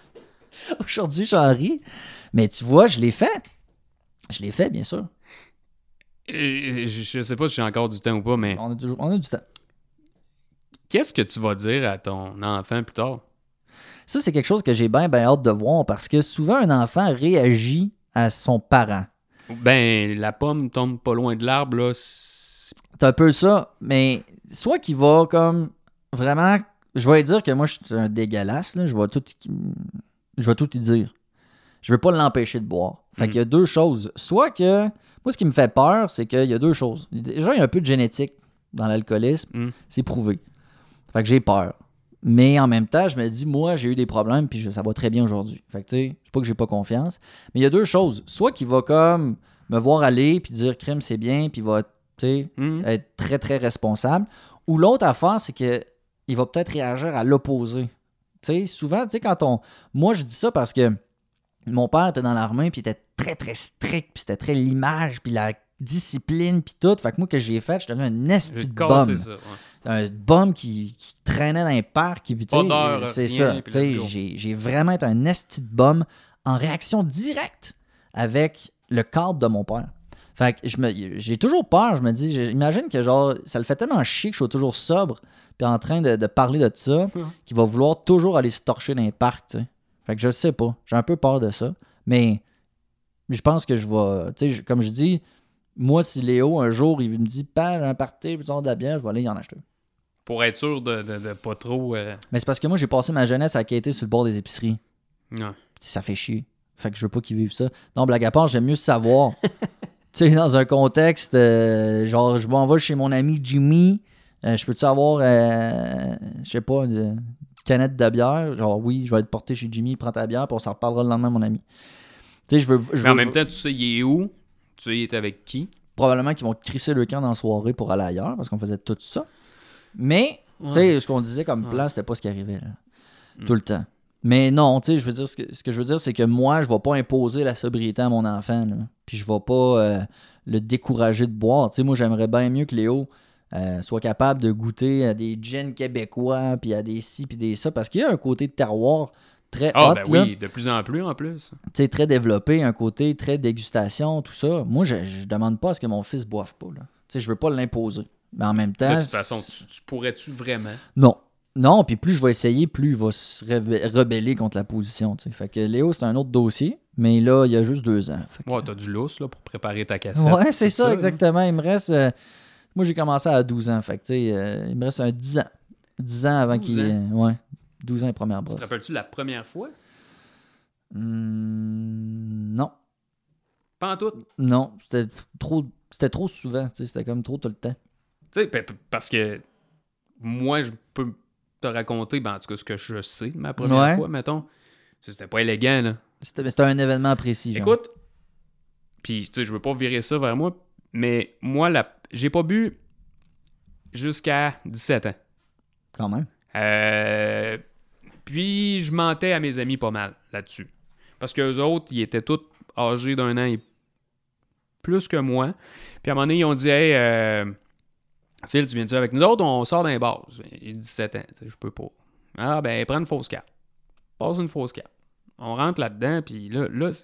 (laughs) Aujourd'hui, j'en ris. Mais tu vois, je l'ai fait. Je l'ai fait, bien sûr.
Euh, Je, je sais pas si j'ai encore du temps ou pas, mais
On a, toujours- on a du temps.
qu'est-ce que tu vas dire à ton enfant plus tard?
Ça, c'est quelque chose que j'ai bien, bien hâte de voir parce que souvent, un enfant réagit à son parent.
Ben, la pomme tombe pas loin de l'arbre, là. C'est-
un peu ça, mais soit qu'il va comme vraiment. Je vais dire que moi, je suis un dégueulasse, là. Je vais tout, je vais tout y dire. Je veux pas l'empêcher de boire. Fait
Mm.
qu'il y a deux choses. Soit que. Moi, ce qui me fait peur, c'est qu'il y a deux choses. Déjà, il y a un peu de génétique dans l'alcoolisme.
Mm.
C'est prouvé. Fait que j'ai peur. Mais en même temps, je me dis, moi, j'ai eu des problèmes, puis je- ça va très bien aujourd'hui. Fait que, tu sais, c'est pas que j'ai pas confiance. Mais il y a deux choses. Soit qu'il va comme me voir aller, puis dire, crime, c'est bien, puis il va, tu
Hmm?
être très, très responsable. Ou l'autre affaire, c'est que il va peut-être réagir à l'opposé. Souvent, tu sais, quand on. Moi, je dis ça parce que mon père était dans l'armée, puis il était très, très strict, puis c'était très l'image, puis la discipline, puis tout. Fait que moi, que j'ai fait, je devenu un esti de
ça. ouais.
Un bum qui, qui traînait dans les parcs.
D'heure,
C'est ça. J'ai j'ai vraiment été un esti de bum en réaction directe avec le cadre de mon père. Fait que je me- j'ai toujours peur, je me dis, j'imagine que genre, ça le fait tellement chier que je sois toujours sobre, puis en train de, de parler de ça, qu'il va vouloir toujours aller se torcher dans les parcs, tu sais. Fait que je sais pas, j'ai un peu peur de ça, mais je pense que je vais, tu sais, comme je dis, moi, si Léo, un jour, il me dit, pas, j'ai un party, puis de la bière, je vais aller y en acheter.
Pour être sûr de, de, de pas trop. euh,
Mais c'est parce que moi, j'ai passé ma jeunesse à quêter sur le bord des épiceries.
ouais.
ça fait chier. Fait que je veux pas qu'ils vivent ça. Non, blague à part, j'aime mieux savoir. (laughs) sais, dans un contexte, euh, genre, je m'en vais chez mon ami Jimmy. euh, je peux-tu avoir, euh, je sais pas, une canette de bière? Genre, oui, je vais être porté chez Jimmy, prends ta bière, puis on s'en reparlera le lendemain, mon ami. Tu sais, je veux.
Mais en même temps, tu sais, il est où, Tu y étais avec qui?
Probablement qu'ils vont crisser le camp dans la soirée pour aller ailleurs parce qu'on faisait tout ça. Mais, tu sais, ce qu'on disait comme
Ouais.
plan, c'était pas ce qui arrivait. là.
Mm.
Tout le temps. Mais non, tu sais, je veux dire, ce que, ce que je veux dire, c'est que moi, je vais pas imposer la sobriété à mon enfant. là. Puis je vais pas euh, le décourager de boire. Tu sais, moi, j'aimerais bien mieux que Léo euh, soit capable de goûter à des gins québécois, puis à des ci, puis des ça, parce qu'il y a un côté de terroir très
Ah, ben
là
oui, de plus en plus en plus.
tu sais, très développé, un côté très dégustation, tout ça. Moi, je, je demande pas à ce que mon fils boive pas. Tu sais, je veux pas l'imposer. Mais en même temps.
de toute façon, tu, tu pourrais-tu vraiment?
Non. Non, puis plus je vais essayer, plus il va se rebe- rebeller contre la position. tu sais. Fait que Léo, c'est un autre dossier, mais là, il y a juste deux ans. Fait que-
Ouais, t'as du lousse là, pour préparer ta cassette.
Ouais, c'est ça, exactement. Il me reste. euh, moi, j'ai commencé à 12 ans. Fait que, tu sais, euh, il me reste un 10 ans. 10 ans avant
12
qu'il. euh, ouais. 12 ans et première
Tu
brosse.
te rappelles-tu la première fois?
Hmm, non.
Pas en tout?
Non. C'était trop, c'était trop souvent. tu sais, C'était comme trop tout le temps.
Tu sais, pa- pa- parce que moi, je peux te raconter, ben, en tout cas, ce que je sais de ma première
Ouais.
fois, mettons. C'était pas élégant, là.
C'était un événement précis. genre.
Écoute, puis tu sais, je veux pas virer ça vers moi, mais moi, la... j'ai pas bu jusqu'à 17 ans.
Quand même.
Euh, Puis je mentais à mes amis pas mal là-dessus. Parce que les autres, ils étaient tous âgés d'un an et plus que moi. Puis à un moment donné, ils ont dit Hey, euh, Phil, tu viens-tu avec nous autres? On sort d'un bar. Il a 17 ans, tu sais, je peux pas. Ah, ben, prends une fausse carte. Passe une fausse carte. On rentre là-dedans, puis là, là tu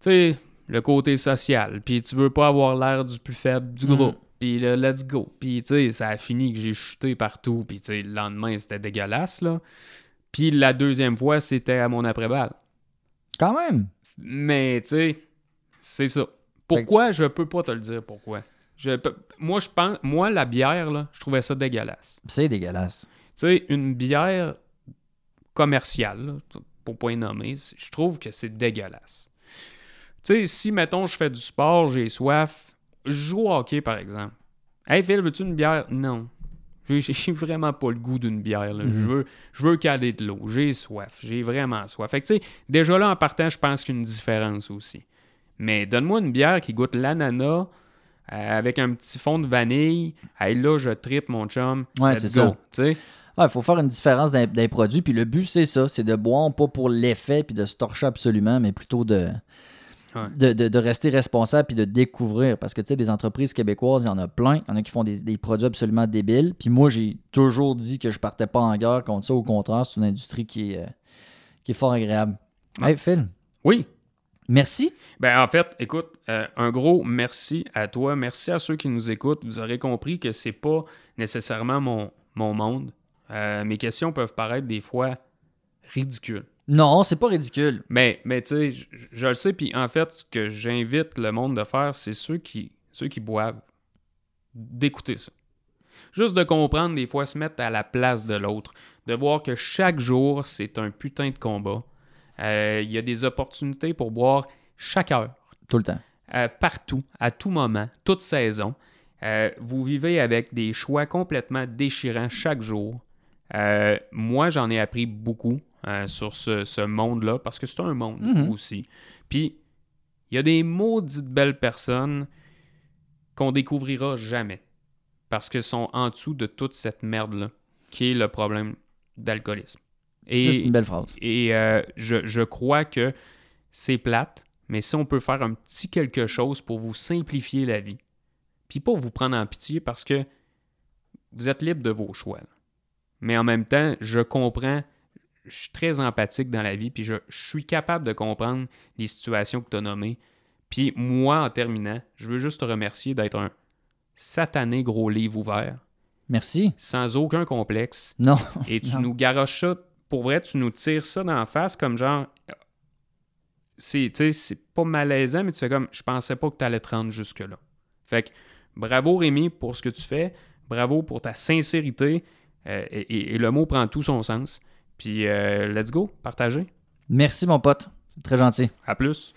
sais, le côté social. Puis tu veux pas avoir l'air du plus faible du
Mhm.
groupe. Puis là, let's go. Puis tu sais, ça a fini que j'ai chuté partout. Puis tu sais, le lendemain, c'était dégueulasse, là. Puis la deuxième fois, c'était à mon après-balle.
Quand même.
Mais tu sais, c'est ça. Pourquoi? je peux pas te le dire pourquoi. Je moi je pense moi la bière là, je trouvais ça dégueulasse.
C'est dégueulasse.
Tu sais une bière commerciale là, pour pas y nommer, je trouve que c'est dégueulasse. Tu sais si mettons je fais du sport, j'ai soif, je joue au hockey par exemple. Hey Phil, veux-tu une bière? Non. J'ai- vraiment pas le goût d'une bière. là. Je
Mhm.
veux, je veux caler de l'eau. J'ai soif. J'ai vraiment soif. Fait que, tu sais, déjà là, en partant, je pense qu'il y a une différence aussi. Mais donne-moi une bière qui goûte l'ananas euh, avec un petit fond de vanille. Hey, là, je tripe, mon chum.
Ouais, c'est ça. Il faut faire une différence dans, dans les produits. Puis le but, c'est ça. C'est de boire pas pour l'effet puis de se torcher absolument, mais plutôt de,
Ouais.
de, de- de rester responsable puis de découvrir. Parce que, tu sais, les entreprises québécoises, il y en a plein. Il y en a qui font des, des produits absolument débiles. Puis moi, j'ai toujours dit que je partais pas en guerre contre ça. Au contraire, c'est une industrie qui est, euh, qui est fort agréable.
Ouais.
Hey, Phil,
Oui.
Merci.
Ben, en fait, écoute, euh, un gros merci à toi. Merci à ceux qui nous écoutent. Vous aurez compris que c'est pas nécessairement mon, mon monde. Euh, mes questions peuvent paraître des fois ridicules.
Non, c'est pas ridicule.
Mais, mais tu sais, je, je le sais, puis en fait, ce que j'invite le monde de faire, c'est ceux qui, ceux qui boivent, d'écouter ça. Juste de comprendre, des fois, se mettre à la place de l'autre, de voir que chaque jour, c'est un putain de combat. Euh, Il y a des opportunités pour boire chaque heure,
Tout le temps.
euh, partout, à tout moment, toute saison. Euh, vous vivez avec des choix complètement déchirants chaque jour. Moi, j'en ai appris beaucoup sur ce, ce monde-là, parce que c'est un monde
Mhm.
aussi. Puis, il y a des maudites belles personnes qu'on découvrira jamais, parce qu'elles sont en dessous de toute cette merde-là, qui est le problème d'alcoolisme.
C'est une belle phrase.
Et euh, je, je crois que c'est plate, mais si on peut faire un petit quelque chose pour vous simplifier la vie, puis pas vous prendre en pitié parce que vous êtes libre de vos choix. là. Mais en même temps, je comprends, je suis très empathique dans la vie, puis je, je suis capable de comprendre les situations que tu as nommées. Puis moi, en terminant, je veux juste te remercier d'être un satané gros livre ouvert,
Merci.
sans aucun complexe.
Non.
Et tu
Non.
nous garoches ça, pour vrai, tu nous tires ça dans la face comme genre. C'est, tu sais, c'est pas malaisant, mais tu fais comme. Je pensais pas que tu allais te rendre jusque-là. Fait que bravo Rémi pour ce que tu fais. Bravo pour ta sincérité. euh, et, et- et le mot prend tout son sens. Puis, euh, let's go, partagez.
Merci, mon pote. Très gentil.
À plus.